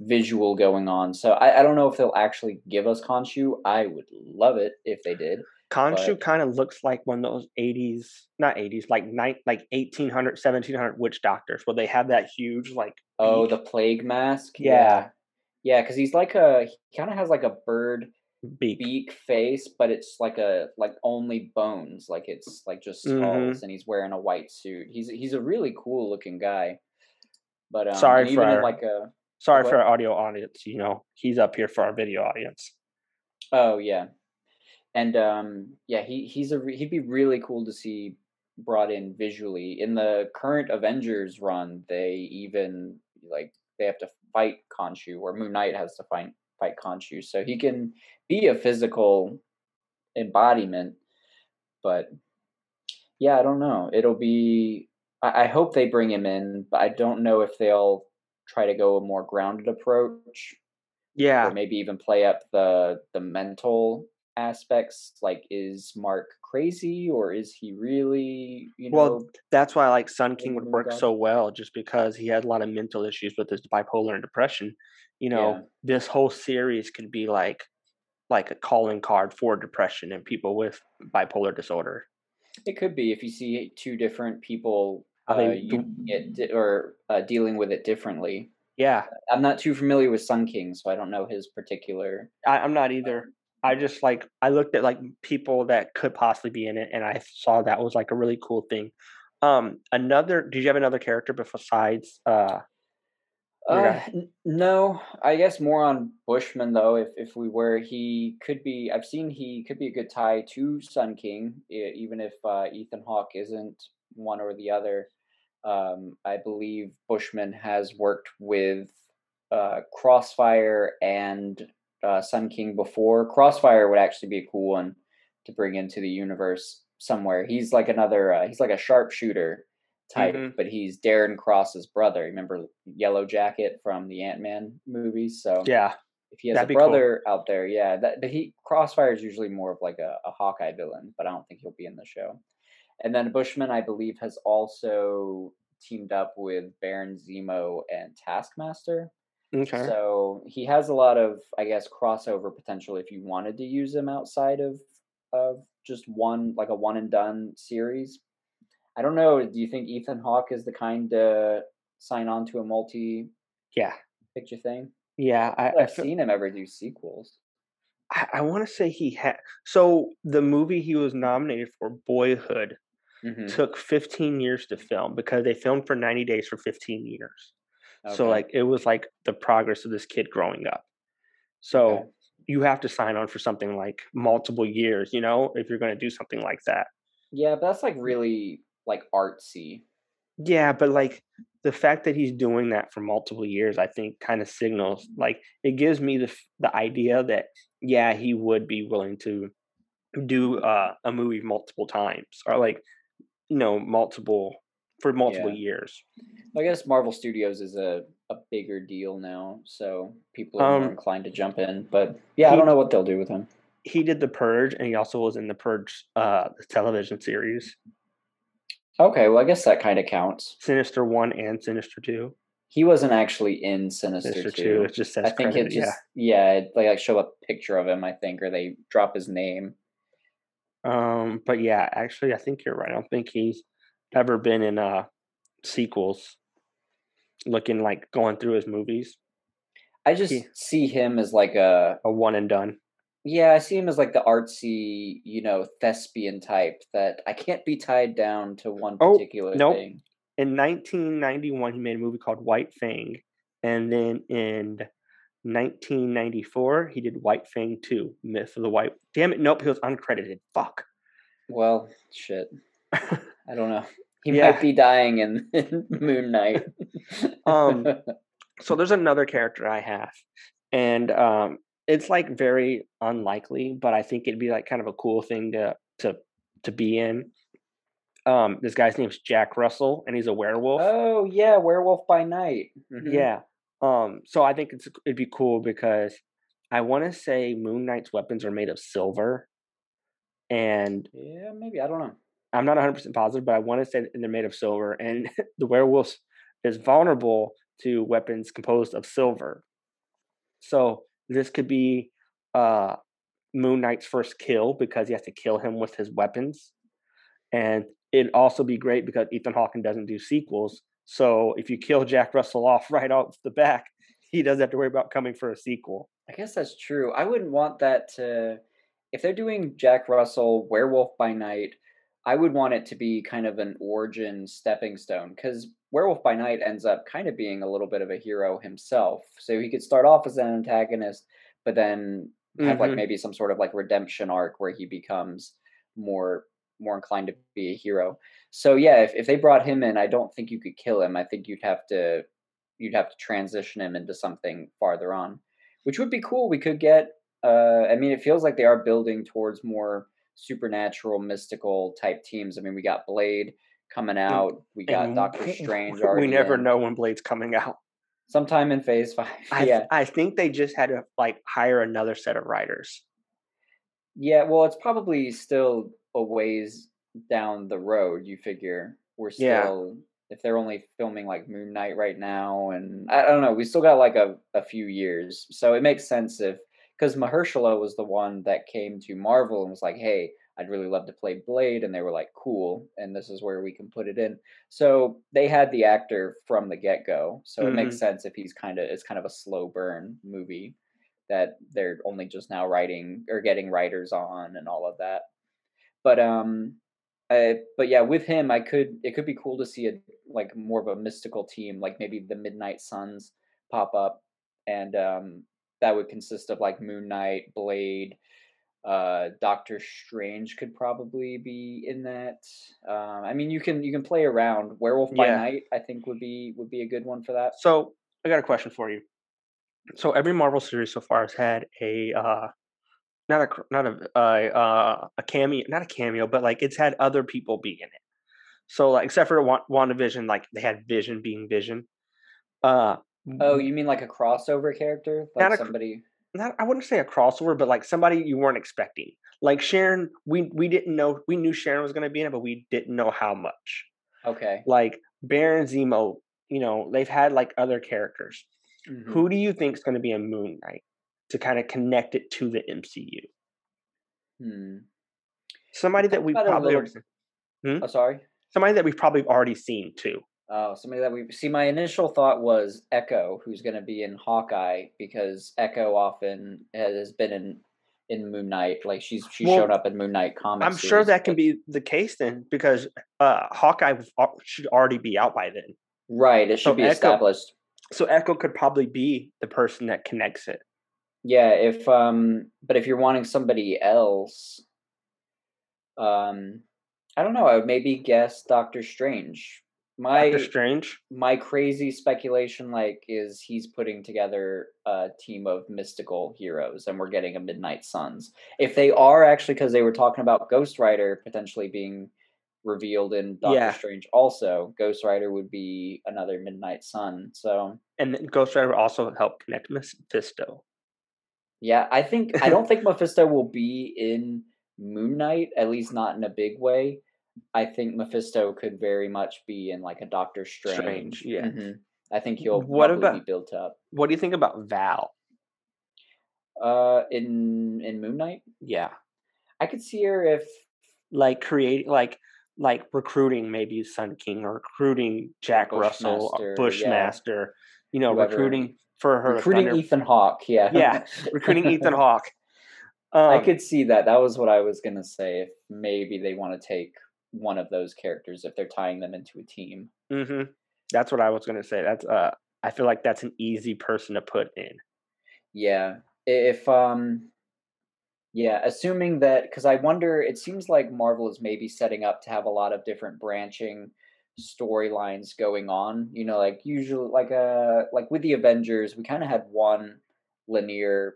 visual going on. So I, I don't know if they'll actually give us Khonshu. I would love it if they did. Khonshu but- kind of looks like one of those '80s, not '80s, like night, like 1800, 1700 witch doctors, where they have that huge like. Oh, beak. the plague mask. Yeah. Yeah, because he's like a he kind of has like a bird beak. beak face, but it's like a like only bones, like it's like just Mhm. skulls, and he's wearing a white suit. He's he's a really cool looking guy. But um, Sorry for our- like a Sorry what? for our audio audience. You know, he's up here for our video audience. Oh yeah, and um, yeah, he he's a he'd be really cool to see brought in visually. In the current Avengers run, they even like they have to fight Khonshu, or Moon Knight has to fight fight Khonshu, so he can be a physical embodiment. But yeah, I don't know. It'll be. I, I hope they bring him in, but I don't know if they'll try to go a more grounded approach Yeah, or maybe even play up the the mental aspects like is mark crazy or is he really you know Well, that's why like Sun King would work so well, just because he had a lot of mental issues with his bipolar and depression. You know, Yeah. this whole series could be like like a calling card for depression and people with bipolar disorder. it could be if you see two different people How uh, they using it di- or uh, dealing with it differently Yeah, i'm not too familiar with sun king so i don't know his particular I, I'm not either. I just like I looked at like people that could possibly be in it, and I saw that was like a really cool thing. Um, another. Did you have another character besides? Uh, Uh, n- no, I guess more on Bushman though. If if we were, he could be. I've seen he could be a good tie to Sun King, even if uh, Ethan Hawke isn't one or the other. Um, I believe Bushman has worked with uh, Crossfire and uh, Sun King before. Crossfire would actually be a cool one to bring into the universe somewhere. He's like another. Uh, he's like a sharpshooter type, Mhm. but he's Darren Cross's brother. Remember Yellow Jacket from the Ant Man movies? So yeah, if he has that'd a be cool. brother out there, yeah, that but he Crossfire is usually more of like a, a Hawkeye villain, but I don't think he'll be in the show. And then Bushman, I believe, has also teamed up with Baron Zemo and Taskmaster. Okay. So he has a lot of, I guess, crossover potential if you wanted to use him outside of of just one like a one and done series. I don't know. Do you think Ethan Hawke is the kind to sign on to a multi yeah, picture thing? yeah. I, feel, seen him ever do sequels. I, I want to say he had. So the movie he was nominated for, Boyhood, Mhm. took 15 years to film because they filmed for 90 days for 15 years. So like it was like the progress of this kid growing up. So Okay. you have to sign on for something like multiple years, you know, if you're going to do something like that. Yeah, but that's like really like artsy. Yeah, but like the fact that he's doing that for multiple years, I think kind of signals like it gives me the the idea that yeah, he would be willing to do uh, a movie multiple times or like you know multiple for multiple Yeah. years. I guess Marvel Studios is a, a bigger deal now, so people are more Um, inclined to jump in. But yeah, I don't know what they'll do with him. He did the Purge, and he also was in the Purge uh, the television series, Okay, well, I guess that kind of counts. Sinister One and Sinister Two. He wasn't actually in Sinister, Sinister 2. Two, it just says I think credit, it just yeah, it, like I show a picture of him, I think, or they drop his name. Um, but yeah, actually, I think you're right. I don't think he's ever been in uh sequels. Looking like going through his movies, I just He- see him as like a a one and done. yeah, I see him as like the artsy, you know, thespian type that I can't be tied down to one Oh, particular nope. thing. in 1991 he made a movie called white fang and then in 1994 he did white fang 2 myth of the white damn it nope he was uncredited fuck Well, shit. I don't know. He Yeah. might be dying in, in Moon Knight. Um, so there's another character i have and um it's like very unlikely but i think it'd be like kind of a cool thing to to to be in um this guy's name's jack russell and he's a werewolf oh yeah, Werewolf by Night. Mhm. Yeah. Um. So I think it's it'd be cool because I want to say Moon Knight's weapons are made of silver, and Yeah, maybe I don't know. I'm not 100 percent positive, but I want to say they're made of silver, and the werewolf is vulnerable to weapons composed of silver. So this could be uh Moon Knight's first kill because he has to kill him with his weapons, and it'd also be great because Ethan Hawke doesn't do sequels. So if you kill Jack Russell off right off the back, he doesn't have to worry about coming for a sequel. I guess that's true. I wouldn't want that to. If they're doing Jack Russell, Werewolf by Night, I would want it to be kind of an origin stepping stone because Werewolf by Night ends up kind of being a little bit of a hero himself. So he could start off as an antagonist, but then have like Mhm. maybe some sort of like redemption arc where he becomes more more inclined to be a hero. So yeah, if, if they brought him in, I don't think you could kill him. I think you'd have to you'd have to transition him into something farther on which would be cool. We could get. Uh, I mean, it feels like they are building towards more supernatural, mystical type teams. I mean, we got Blade coming out. We got And Doctor Strange. We never in. know when Blade's coming out. Sometime in Phase Five. I yeah, I think they just had to like hire another set of writers. yeah. Well, it's probably still a ways down the road. You figure we're Yeah. still. If they're only filming like Moon Knight right now, and I, I don't know, we still got like a, a few years, so it makes sense if because Mahershala was the one that came to Marvel and was like, "Hey, I'd really love to play Blade," and they were like, "Cool," and this is where we can put it in. So they had the actor from the get go, so it makes sense if he's kind of it's kind of a slow burn movie that they're only just now writing or getting writers on and all of that. But um, uh, but yeah, with him, I could it could be cool to see a like more of a mystical team, like maybe the Midnight Suns pop up, and um, that would consist of like Moon Knight, Blade, uh, Doctor Strange could probably be in that. Um, I mean, you can you can play around. Werewolf by Yeah. Night, I think would be would be a good one for that. So I got a question for you. So every Marvel series so far has had a uh, not a not a uh, a cameo, not a cameo, but like it's had other people be in it. So like except for Wa- WandaVision, like they had Vision being Vision. Uh, Oh, you mean like a crossover character, Not like a somebody? not I wouldn't say a crossover, but like somebody you weren't expecting. Like Sharon, we we didn't know we knew Sharon was going to be in it, but we didn't know how much. Okay. Like Baron Zemo, you know, they've had like other characters. Mhm. Who do you think is going to be a Moon Knight to kind of connect it to the MCU? Hmm. Somebody that we've about it a probably little- already, Oh, sorry. somebody that we've probably already seen too. Oh, somebody that we see. My initial thought was Echo, who's going to be in Hawkeye, because Echo often has been in in Moon Knight. Like she's she Well, shown up in Moon Knight comics. I'm sure that can be the case then, because uh, Hawkeye should already be out by then. right. It should so be Echo- established. So Echo could probably be the person that connects it. Yeah. If um, but if you're wanting somebody else, um, I don't know. I would maybe guess Doctor Strange. My Doctor Strange. my crazy speculation like is he's putting together a team of mystical heroes and we're getting a midnight suns if they are actually because they were talking about ghost rider potentially being revealed in doctor Yeah. strange also ghost rider would be another midnight sun so And Ghost Rider also helped connect Mephisto. yeah i think i don't think mephisto will be in moon knight at least not in a big way i think mephisto could very much be in like a doctor strange, Strange, yeah. Mhm. i think he'll What probably about- be built up What do you think about Val? Uh, in in Moon Knight, Yeah. I could see her if Like creating like like recruiting maybe Sun King or recruiting Jack Russell, Bushmaster, or yeah. Bushmaster, you know, Whoever. recruiting for her recruiting Thunder- Ethan Hawke. Yeah, Yeah, recruiting Ethan Hawke. Um, I could see that. That was what I was gonna say. If maybe they want to take one of those characters if they're tying them into a team. Mm-hmm. That's what I was gonna say. That's uh, I feel like that's an easy person to put in. Yeah, if um, yeah, assuming that because I wonder. It seems like Marvel is maybe setting up to have a lot of different branching storylines going on. You know, like usually, like uh, like with the Avengers, we kind of had one linear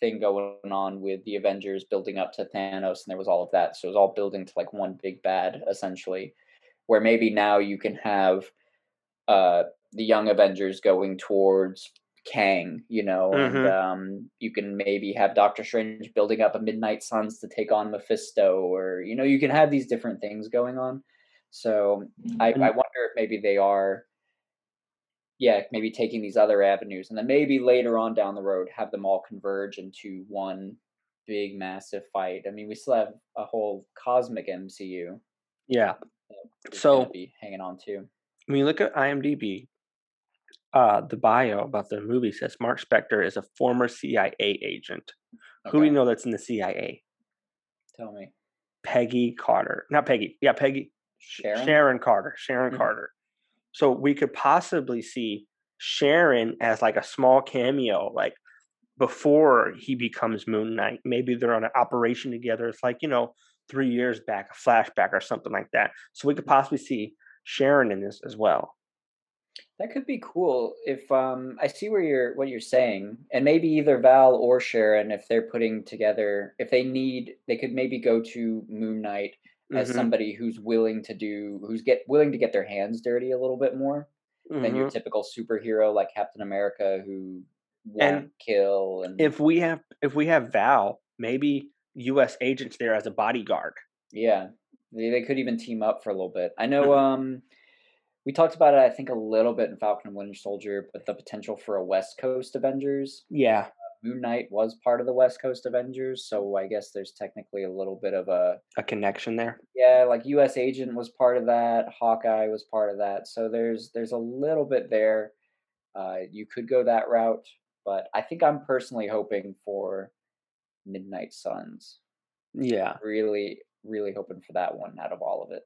thing going on with the Avengers building up to Thanos, and there was all of that. So it was all building to like one big bad, essentially. Where maybe now you can have uh the young Avengers going towards Kang, you know, and Mhm. um, you can maybe have Doctor Strange building up a Midnight Suns to take on Mephisto, or you know, you can have these different things going on. So I, I wonder if maybe they are, yeah, maybe taking these other avenues, and then maybe later on down the road have them all converge into one big massive fight. I mean, we still have a whole cosmic MCU. Yeah. So- be hanging on to. when you look at IMDb, uh, the bio about the movie says Mark Spector is a former CIA agent. Who do we Okay, know that's in the CIA? Tell me, Peggy Carter. Not Peggy. Yeah, Peggy. Sharon. Carter. Sharon Mhm. Carter. So we could possibly see Sharon as like a small cameo, like before he becomes Moon Knight. Maybe they're on an operation together. It's like, you know, three years back, a flashback or something like that. So we could possibly see Sharon in this as well. That could be cool if um I see where you're what you're saying. And maybe either Val or Sharon if they're putting together if they need they could maybe go to Moon Knight as Mhm, somebody who's willing to do who's get willing to get their hands dirty a little bit more than your mhm. typical superhero like Captain America who won't And kill and If we have if we have Val, maybe US agents there as a bodyguard. yeah. They, they could even team up for a little bit. I know Mhm. um we talked about it I think a little bit in Falcon and Winter Soldier, but the potential for a West Coast Avengers Yeah. Moon Knight was part of the West Coast Avengers, so I guess there's technically a little bit of a A connection there. yeah, like U.S. Agent was part of that, Hawkeye was part of that, so there's there's a little bit there. Uh, you could go that route, but I think I'm personally hoping for Midnight Suns. Yeah. Really, really hoping for that one out of all of it.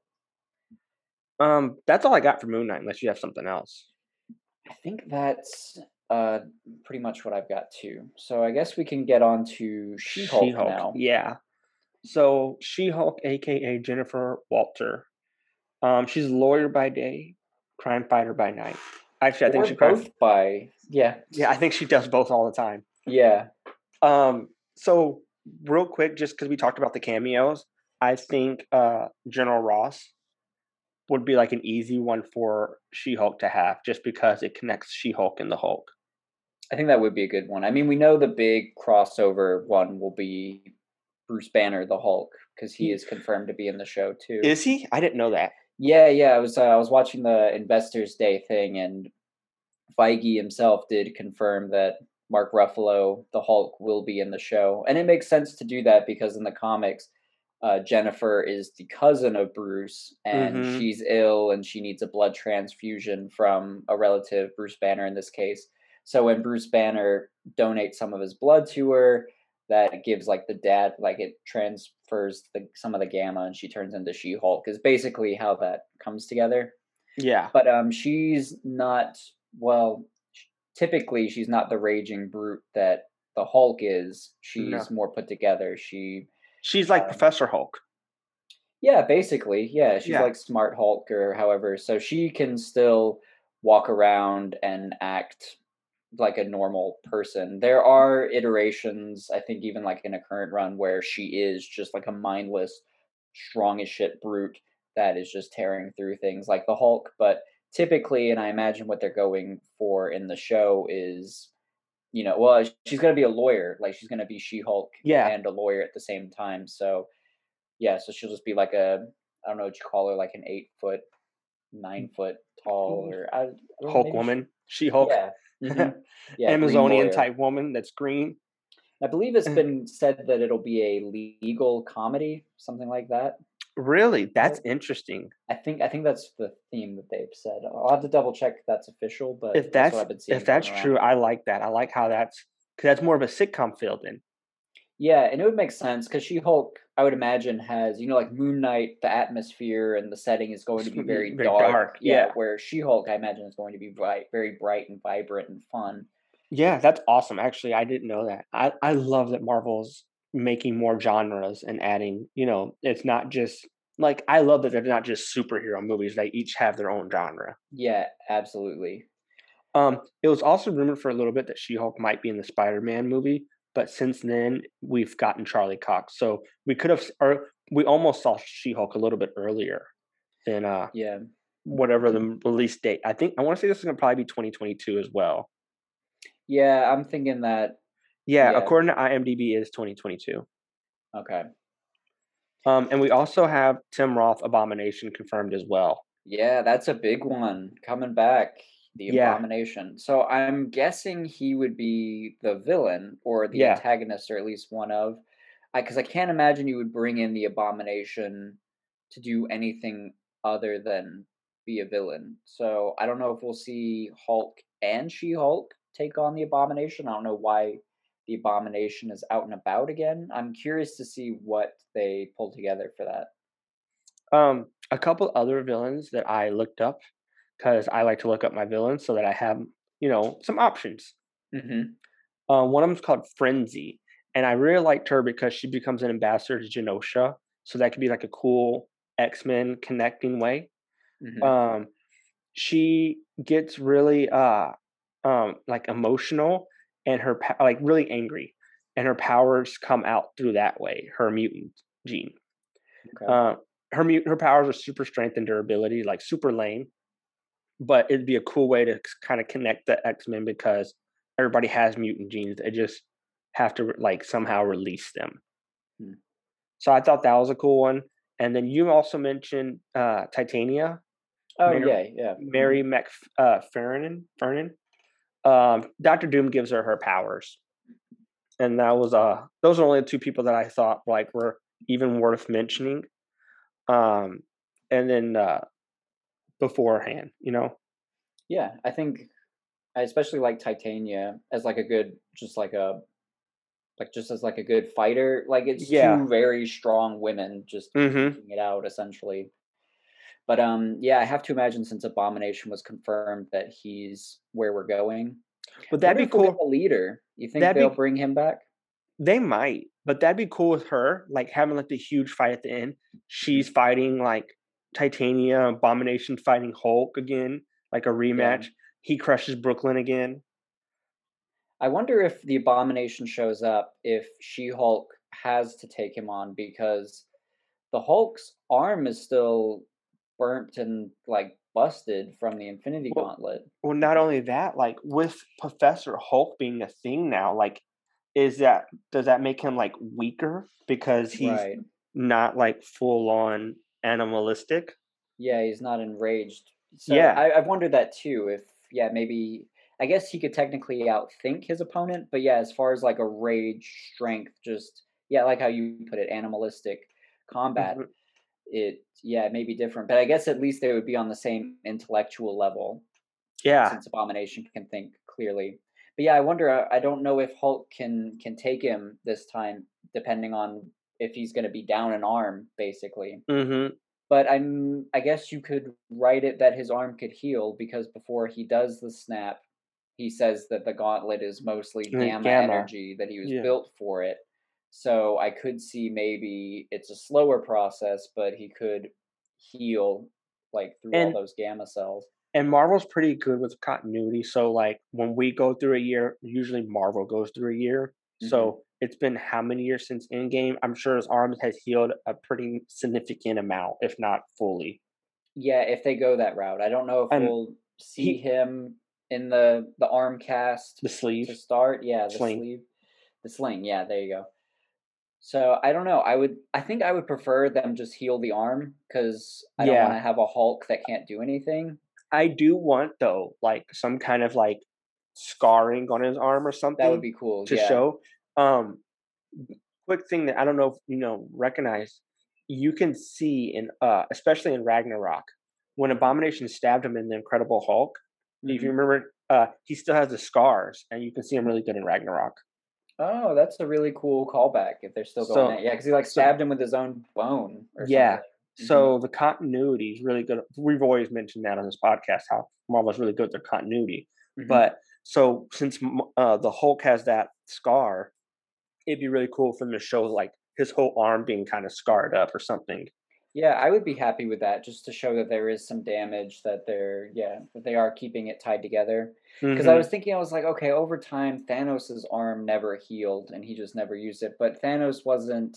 Um, that's all I got for Moon Knight, unless you have something else. I think that's uh pretty much what I've got too. So I guess we can get on to She-Hulk, She-Hulk, now. Yeah. So She-Hulk, aka Jennifer Walter. Um, she's a lawyer by day, crime fighter by night. Actually, I think Or she crime- both by yeah, Yeah, I think she does both all the time. yeah. Um, so real quick, just because we talked about the cameos, I think uh General Ross would be like an easy one for She-Hulk to have, just because it connects She-Hulk and the Hulk. I think that would be a good one. I mean, we know the big crossover one will be Bruce Banner, the Hulk, because he is confirmed to be in the show too. Is he? I didn't know that. yeah, yeah. I was uh, I was watching the Investors Day thing, and Feige himself did confirm that Mark Ruffalo, the Hulk, will be in the show, and it makes sense to do that because in the comics, uh, Jennifer is the cousin of Bruce, and Mhm. she's ill, and she needs a blood transfusion from a relative, Bruce Banner in this case. So when Bruce Banner donates some of his blood to her, that gives like the dad, like it transfers the some of the gamma, and she turns into She Hulk. Is basically how that comes together. Yeah. But um, she's not well. Typically, she's not the raging brute that the Hulk is. She's No. more put together. She She's like Um, Professor Hulk. Yeah, basically. Yeah, she's Yeah. like Smart Hulk or however. So she can still walk around and act like a normal person. There are iterations, I think even like in a current run where she is just like a mindless, strong as shit brute that is just tearing through things like the Hulk, but typically and I imagine what they're going for in the show is you know, well, she's going to be a lawyer, like she's going to be She-Hulk Yeah. and a lawyer at the same time. So yeah, so she'll just be like a I don't know what you call her, like an eight foot, nine mm. foot tall, or I, I know, Hulk maybe woman, She Hulk, Yeah, mhm, yeah, Amazonian type woman that's green. I believe it's been said that it'll be a legal comedy, something like that. Really, that's interesting. I think I think that's the theme that they've said. I'll have to double check if that's official, but If that's what I've been seeing. if that's true, I like that. I like how that's because that's more of a sitcom feel. Then Yeah, and it would make sense because She Hulk, I would imagine, has you know like Moon Knight, the atmosphere and the setting is going to be very, very dark. dark, Yeah, yeah. where She Hulk, I imagine, is going to be bright, very bright and vibrant and fun. yeah, that's awesome. Actually, I didn't know that. I I love that Marvel's making more genres and adding. You know, it's not just like I love that they're not just superhero movies. They each have their own genre. Yeah, absolutely. Um, it was also rumored for a little bit that She-Hulk might be in the Spider-Man movie, but since then we've gotten Charlie Cox, so we could have, or we almost saw She-Hulk a little bit earlier than uh Yeah, whatever the release date. I think I want to say this is gonna probably be 2022 as well. yeah. I'm thinking that. Yeah, Yeah. according to IMDb, it is 2022. Okay. Um, and we also have Tim Roth Abomination confirmed as well. Yeah, that's a big one coming back. The Yeah. abomination. So I'm guessing he would be the villain or the Yeah. antagonist, or at least one of. Because I, can't imagine you would bring in the abomination to do anything other than be a villain. So I don't know if we'll see Hulk and She Hulk take on the abomination. I don't know why the abomination is out and about again. I'm curious to see what they pull together for that. Um, a couple other villains that I looked up because I like to look up my villains so that I have you know some options. Mm-hmm. Uh, one of them's called Frenzy, and I really liked her because she becomes an ambassador to Genosha, so that could be like a cool X Men connecting way. mm-hmm. Um, she gets really uh um like emotional and her like really angry, and her powers come out through that way. Her mutant gene. okay. Uh, her her powers are super strength and durability, like super lame. But it'd be a cool way to kind of connect the X Men because everybody has mutant genes. They just have to like somehow release them. Hmm. So I thought that was a cool one. And then you also mentioned uh, Titania, oh Mary- yeah, yeah. mhm. Mary Mc uh. Fernan. Um, Doctor Doom gives her her powers, and that was uh those are only the two people that I thought like were even worth mentioning. Um, and then uh, beforehand, you know, Yeah, I think I especially like Titania as like a good, just like a, like just as like a good fighter. Like it's Yeah. two very strong women just mm-hmm. taking it out essentially. But um, yeah, I have to imagine since Abomination was confirmed that he's where we're going. but that'd be cool. A leader. You think That'd be- they'll bring him back? They might, but that'd be cool with her, like having like the huge fight at the end. She's fighting like Titania, Abomination fighting Hulk again, like a rematch. He crushes Brooklyn again. I wonder if the abomination shows up if She Hulk has to take him on because the Hulk's arm is still burnt and like busted from the Infinity Well, Gauntlet. Well, not only that, like with Professor Hulk being a thing now, like is that does that make him like weaker because he's Right. not like full on animalistic? Yeah, he's not enraged. So Yeah. I, I've wondered that too. If yeah, maybe I guess he could technically outthink his opponent, but yeah, as far as like a rage, strength, just yeah, like how you put it, animalistic combat. Mhm. It yeah, it may be different, but I guess at least they would be on the same intellectual level. Yeah, since Abomination can think clearly. But yeah, I wonder. I, I don't know if Hulk can can take him this time, depending on if he's going to be down an arm, basically. mm-hmm. But I'm. I guess you could write it that his arm could heal because before he does the snap, he says that the gauntlet is mostly Mm, gamma, gamma. energy that he was Yeah. built for it. So I could see maybe it's a slower process, but he could heal like through And- all those gamma cells. and Marvel's pretty good with continuity. So like when we go through a year, usually Marvel goes through a year. Mm-hmm. So it's been how many years since Endgame? I'm sure his arm has healed a pretty significant amount, if not fully. Yeah, if they go that route, I don't know if And we'll see he- him in the the arm cast The sleeve. to start. Yeah, the Sling. sleeve, the sling. Yeah, there you go. So I don't know. I would. I think I would prefer them just heal the arm because I don't want to have a Hulk that can't do anything. I do want though, like some kind of like scarring on his arm or something That would be cool. to yeah. show. Um, quick thing that I don't know if you know recognize. You can see in uh, especially in Ragnarok, when Abomination stabbed him in the Incredible Hulk. If Mhm. you remember, uh, he still has the scars, and you can see him really good in Ragnarok. Oh, that's a really cool callback. If they're still going So- that, yeah, because he like so- stabbed him with his own bone. Or Yeah. something. Mhm. So the continuity is really good. We've always mentioned that on this podcast how Marvel's really good at their continuity. Mhm. But so since uh, the Hulk has that scar, it'd be really cool for them to show like his whole arm being kind of scarred up or something. Yeah, I would be happy with that just to show that there is some damage that they're yeah, that they are keeping it tied together. Because I Mhm. was thinking I was like, okay, over time Thanos's arm never healed and he just never used it, but Thanos wasn't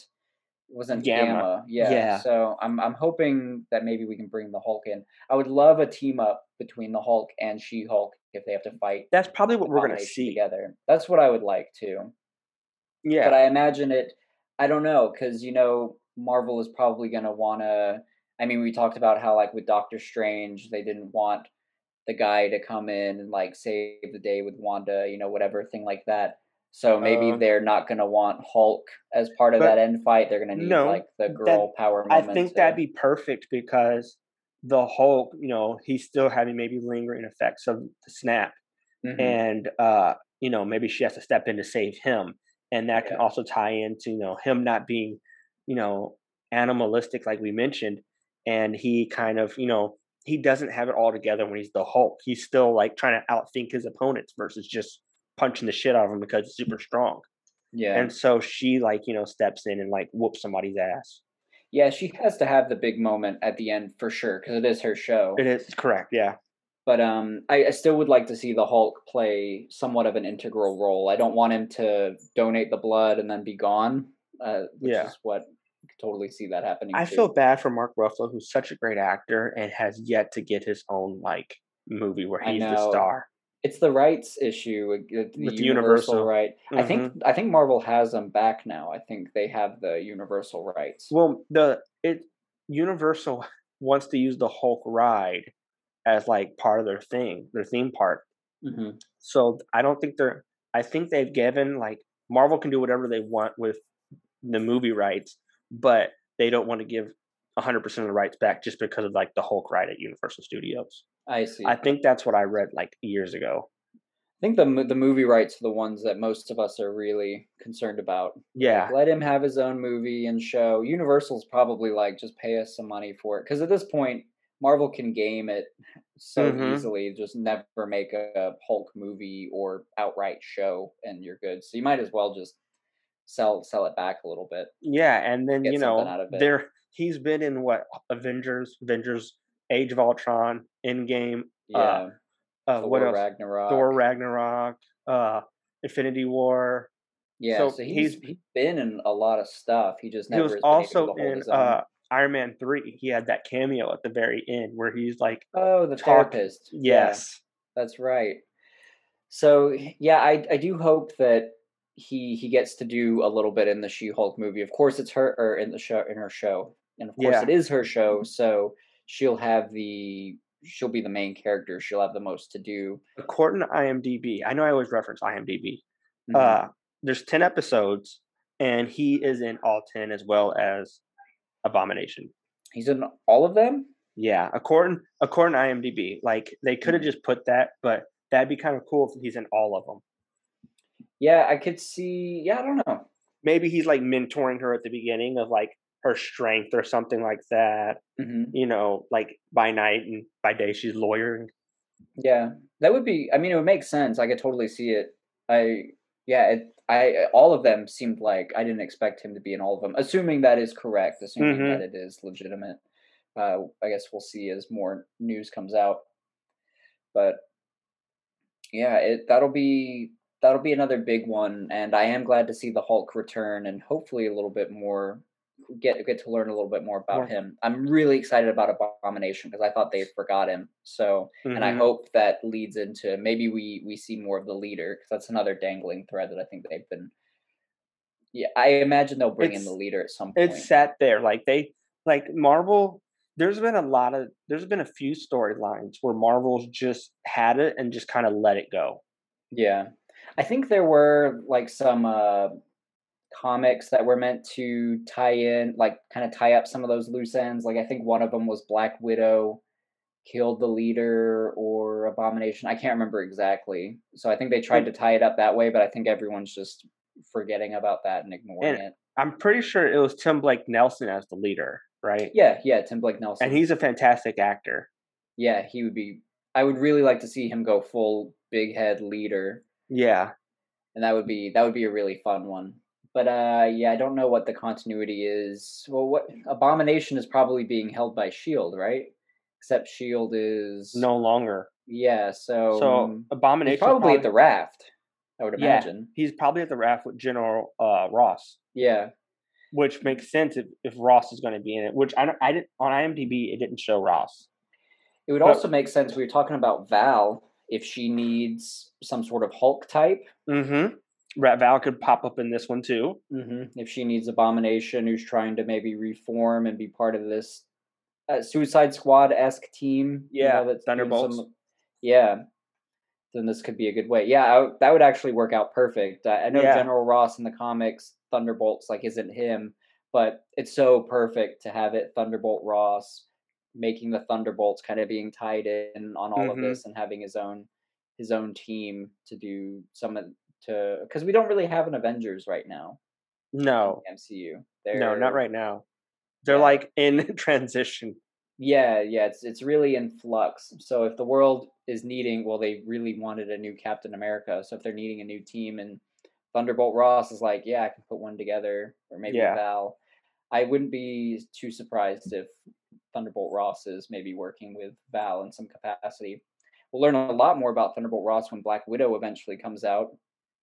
wasn't Gamma. gamma. Yeah. Yeah. So I'm I'm hoping that maybe we can bring the Hulk in. I would love a team up between the Hulk and She-Hulk if they have to fight That's probably what we're gonna see. together. That's what I would like too. Yeah, But I imagine it. I don't know because you know Marvel is probably going to want to. I mean, we talked about how like with Doctor Strange, they didn't want the guy to come in and like save the day with Wanda, you know, whatever thing like that. So maybe Uh, they're not going to want Hulk as part of that end fight. They're going to need no, like the that- girl power. I think to- that'd be perfect because the Hulk, you know, he's still having maybe lingering effects of the snap. Mhm. and uh you know maybe she has to step in to save him and that can also tie into you know him not being you know animalistic like we mentioned and he kind of you know he doesn't have it all together when he's the hulk. He's still like trying to outthink his opponents versus just punching the shit out of him because he's super strong. Yeah, and so she like you know steps in and like whoops somebody's ass. Yeah, she has to have the big moment at the end for sure because it is her show. it is correct yeah but um, I, I still would like to see the Hulk play somewhat of an integral role. I don't want him to donate the blood and then be gone. Uh, which Yeah. is what totally see that happening. i too. feel bad for mark ruffalo who's such a great actor and has yet to get his own like movie where he's the star it's the rights issue with the, With universal, Universal. right. I think Mhm. I think Marvel has them back now. I think they have the universal rights. Well, the it Universal wants to use the Hulk ride as like part of their thing, their theme park. hmm So I don't think they're. I think they've given like Marvel can do whatever they want with the movie rights, but they don't want to give 100% of the rights back just because of like the Hulk ride at Universal Studios. I see. I think that's what I read like years ago. I think the the movie rights are the ones that most of us are really concerned about. Yeah, Let him have his own movie and show. Universal's probably like just pay us some money for it because at this point Marvel can game it so Mhm. easily. Just never make a, a Hulk movie or outright show, and you're good. So you might as well just sell sell it back a little bit. yeah, and then you know out of it. there he's been in what Avengers, Avengers, Age of Ultron, Endgame, Yeah, Uh, uh, Thor what else? Ragnarok. Thor Ragnarok, uh, Infinity War. Yeah, so so, he's, he's- been in a lot of stuff. He just He never was has to also in uh, Iron Man three. He had that cameo at the very end where he's like, oh, the talk- therapist. Yeah. "Yes, That's right. So yeah, I I do hope that he he gets to do a little bit in the She-Hulk movie. Of course, it's her or in the show in her show, and of course Yeah. it is her show. So she'll have the she'll be the main character. She'll have the most to do. according to IMDb, I know I always reference IMDb. Mhm. Uh, there's ten episodes, and he is in all ten as well as Abomination. He's in all of them. Yeah, according according to IMDb, like they could have Mhm. just put that, but that'd be kind of cool if he's in all of them. Yeah, I could see. Yeah, I don't know. Maybe he's like mentoring her at the beginning of like her strength or something like that. hmm You know, like by night and by day she's lawyering. Yeah, that would be. I mean, it would make sense. I could totally see it. I Yeah, it, I all of them seemed like I didn't expect him to be in all of them. Assuming that is correct, assuming Mhm. that it is legitimate. Uh, I guess we'll see as more news comes out. But yeah, it that'll be that'll be another big one, and I am glad to see the Hulk return, and hopefully a little bit more get get to learn a little bit more about him. I'm really excited about Abomination because I thought they forgot him. So and I Mhm. hope that leads into maybe we we see more of the leader because that's another dangling thread that I think they've been. Yeah, I imagine they'll bring in the leader at some point. it's sat there like they like Marvel. There's been a lot of there's been a few storylines where Marvel's just had it and just kind of let it go. Yeah, I think there were like some uh comics that were meant to tie in, like kind of tie up some of those loose ends. Like I think one of them was Black Widow killed the leader or Abomination. I can't remember exactly. So I think they tried to tie it up that way, but I think everyone's just forgetting about that and ignoring And- it. I'm pretty sure it was Tim Blake Nelson as the leader, right? Yeah, yeah, Tim Blake Nelson. And he's a fantastic actor. yeah, he would be. I would really like to see him go full big head leader, Yeah. and that would be that would be a really fun one. But uh, yeah, I don't know what the continuity is. Well, what Abomination is probably being held by Shield, right? Except Shield is No longer. Yeah, so, So um, Abomination he's probably at the raft. I would Yeah. imagine. he's probably at the raft with General uh, Ross, Yeah, which makes sense if, if Ross is going to be in it. Which I don't, I didn't on IMDb it didn't show Ross. it would But- also make sense. We were talking about Val if she needs some sort of Hulk type. Mm-hmm. Rat Val could pop up in this one too. hmm If she needs Abomination, who's trying to maybe reform and be part of this uh, Suicide Squad esque team, you Yeah, know, that's Thunderbolts. some- yeah, then this could be a good way. Yeah, I, that would actually work out perfect. I, I know Yeah. General Ross in the comics, Thunderbolts like isn't him, but it's so perfect to have it Thunderbolt Ross making the Thunderbolts kind of being tied in on all of Mhm. this and having his own his own team to do some of to because we don't really have an Avengers right now No, MCU. no, not right now. They're Yeah. like in transition. Yeah, yeah, it's it's really in flux. So if the world is needing, well, they really wanted a new Captain America. So if they're needing a new team, and Thunderbolt Ross is like, yeah, I can put one together, or maybe Yeah. Val. I wouldn't be too surprised if Thunderbolt Ross is maybe working with Val in some capacity. We'll learn a lot more about Thunderbolt Ross when Black Widow eventually comes out.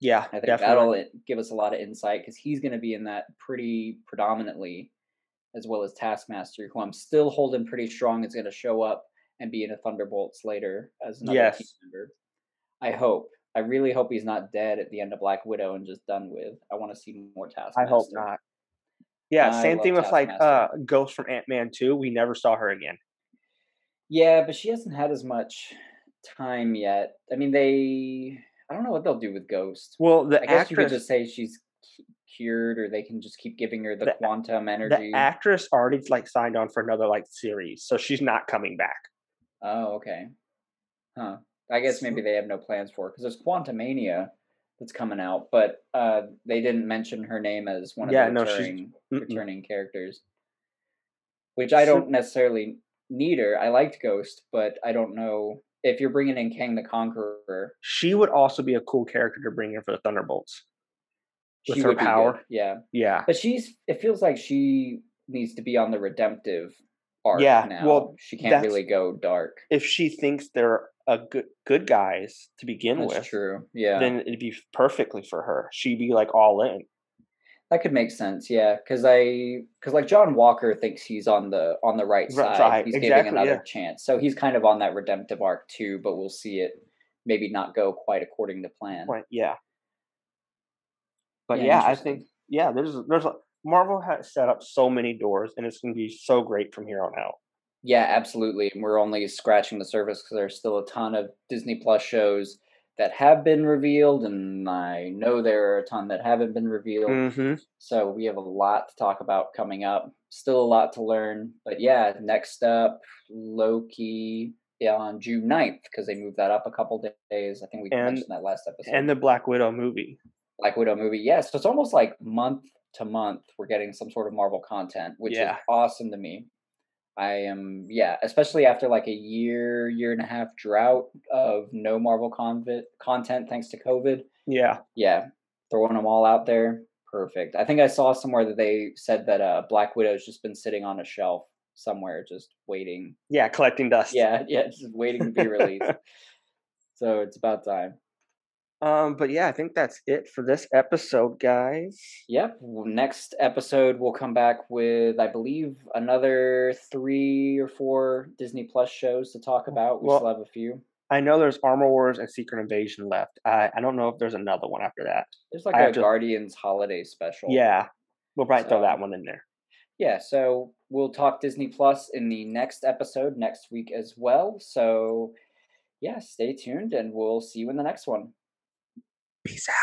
Yeah, I think definitely. that'll give us a lot of insight because he's going to be in that pretty predominantly, as well as Taskmaster, who I'm still holding pretty strong is going to show up and be in a Thunderbolts later as another team member. I hope. I really hope he's not dead at the end of Black Widow and just done with. I want to see more Taskmaster. I hope not. Yeah, I same thing with like uh Ghost from Ant Man 2. We never saw her again. Yeah, but she hasn't had as much time yet. I mean, they. I don't know what they'll do with Ghost. Well, the I guess you could actress just say she's cured, or they can just keep giving her the, The- quantum energy. the actress already like signed on for another like series, so she's not coming back. Oh, okay. Huh. I guess maybe they have no plans for because there's Quantumania that's coming out, but uh, they didn't mention her name as one of Yeah, the returning, Mm-mm. returning characters. Which I don't necessarily need her. I liked Ghost, but I don't know if you're bringing in Kang the Conqueror. She would also be a cool character to bring in for the Thunderbolts. With she her would be good, power. yeah. Yeah. But she's. It feels like she needs to be on the redemptive arc Yeah, now. well, she can't really go dark. If she thinks they're a good good guys to begin with. That's with, true. Yeah. then it'd be perfectly for her. She'd be like all in. That could make sense, yeah. Because I, because like John Walker thinks he's on the on the right Right side. side, He's exactly, giving another yeah. chance, so he's kind of on that redemptive arc too. But we'll see it maybe not go quite according to plan. Point. Yeah. But Yeah, yeah, I think yeah, there's there's a Marvel has set up so many doors, and it's going to be so great from here on out. Yeah, absolutely. And we're only scratching the surface because there's still a ton of Disney Plus shows that have been revealed, and I know there are a ton that haven't been revealed. Mm-hmm. So we have a lot to talk about coming up. Still a lot to learn. But yeah, next up, Loki yeah, on June 9th, because they moved that up a couple days. I think we And- mentioned that last episode. And the Black Widow movie. Black Widow movie. Yeah, so it's almost like month to month we're getting some sort of Marvel content, which Yeah. is awesome to me. I am yeah, especially after like a year, year and a half drought of no Marvel convit content thanks to COVID. Yeah. Yeah, throwing them all out there. Perfect. I think I saw somewhere that they said that uh, Black Widow's just been sitting on a shelf somewhere, just waiting. Yeah, collecting dust. Yeah, yeah, just waiting to be released. so it's about time. Um, but yeah, I think that's it for this episode, guys. Yep. Next episode, we'll come back with, I believe, another three or four Disney Plus shows to talk about. We Well- still have a few. I know there's Armor Wars and Secret Invasion left. I I don't know if there's another one after that. There's like I a to- Guardians holiday special. Yeah, we'll probably throw that one in there. Yeah, so we'll talk Disney Plus in the next episode next week as well. So, yeah, stay tuned and we'll see you in the next one. Peace out.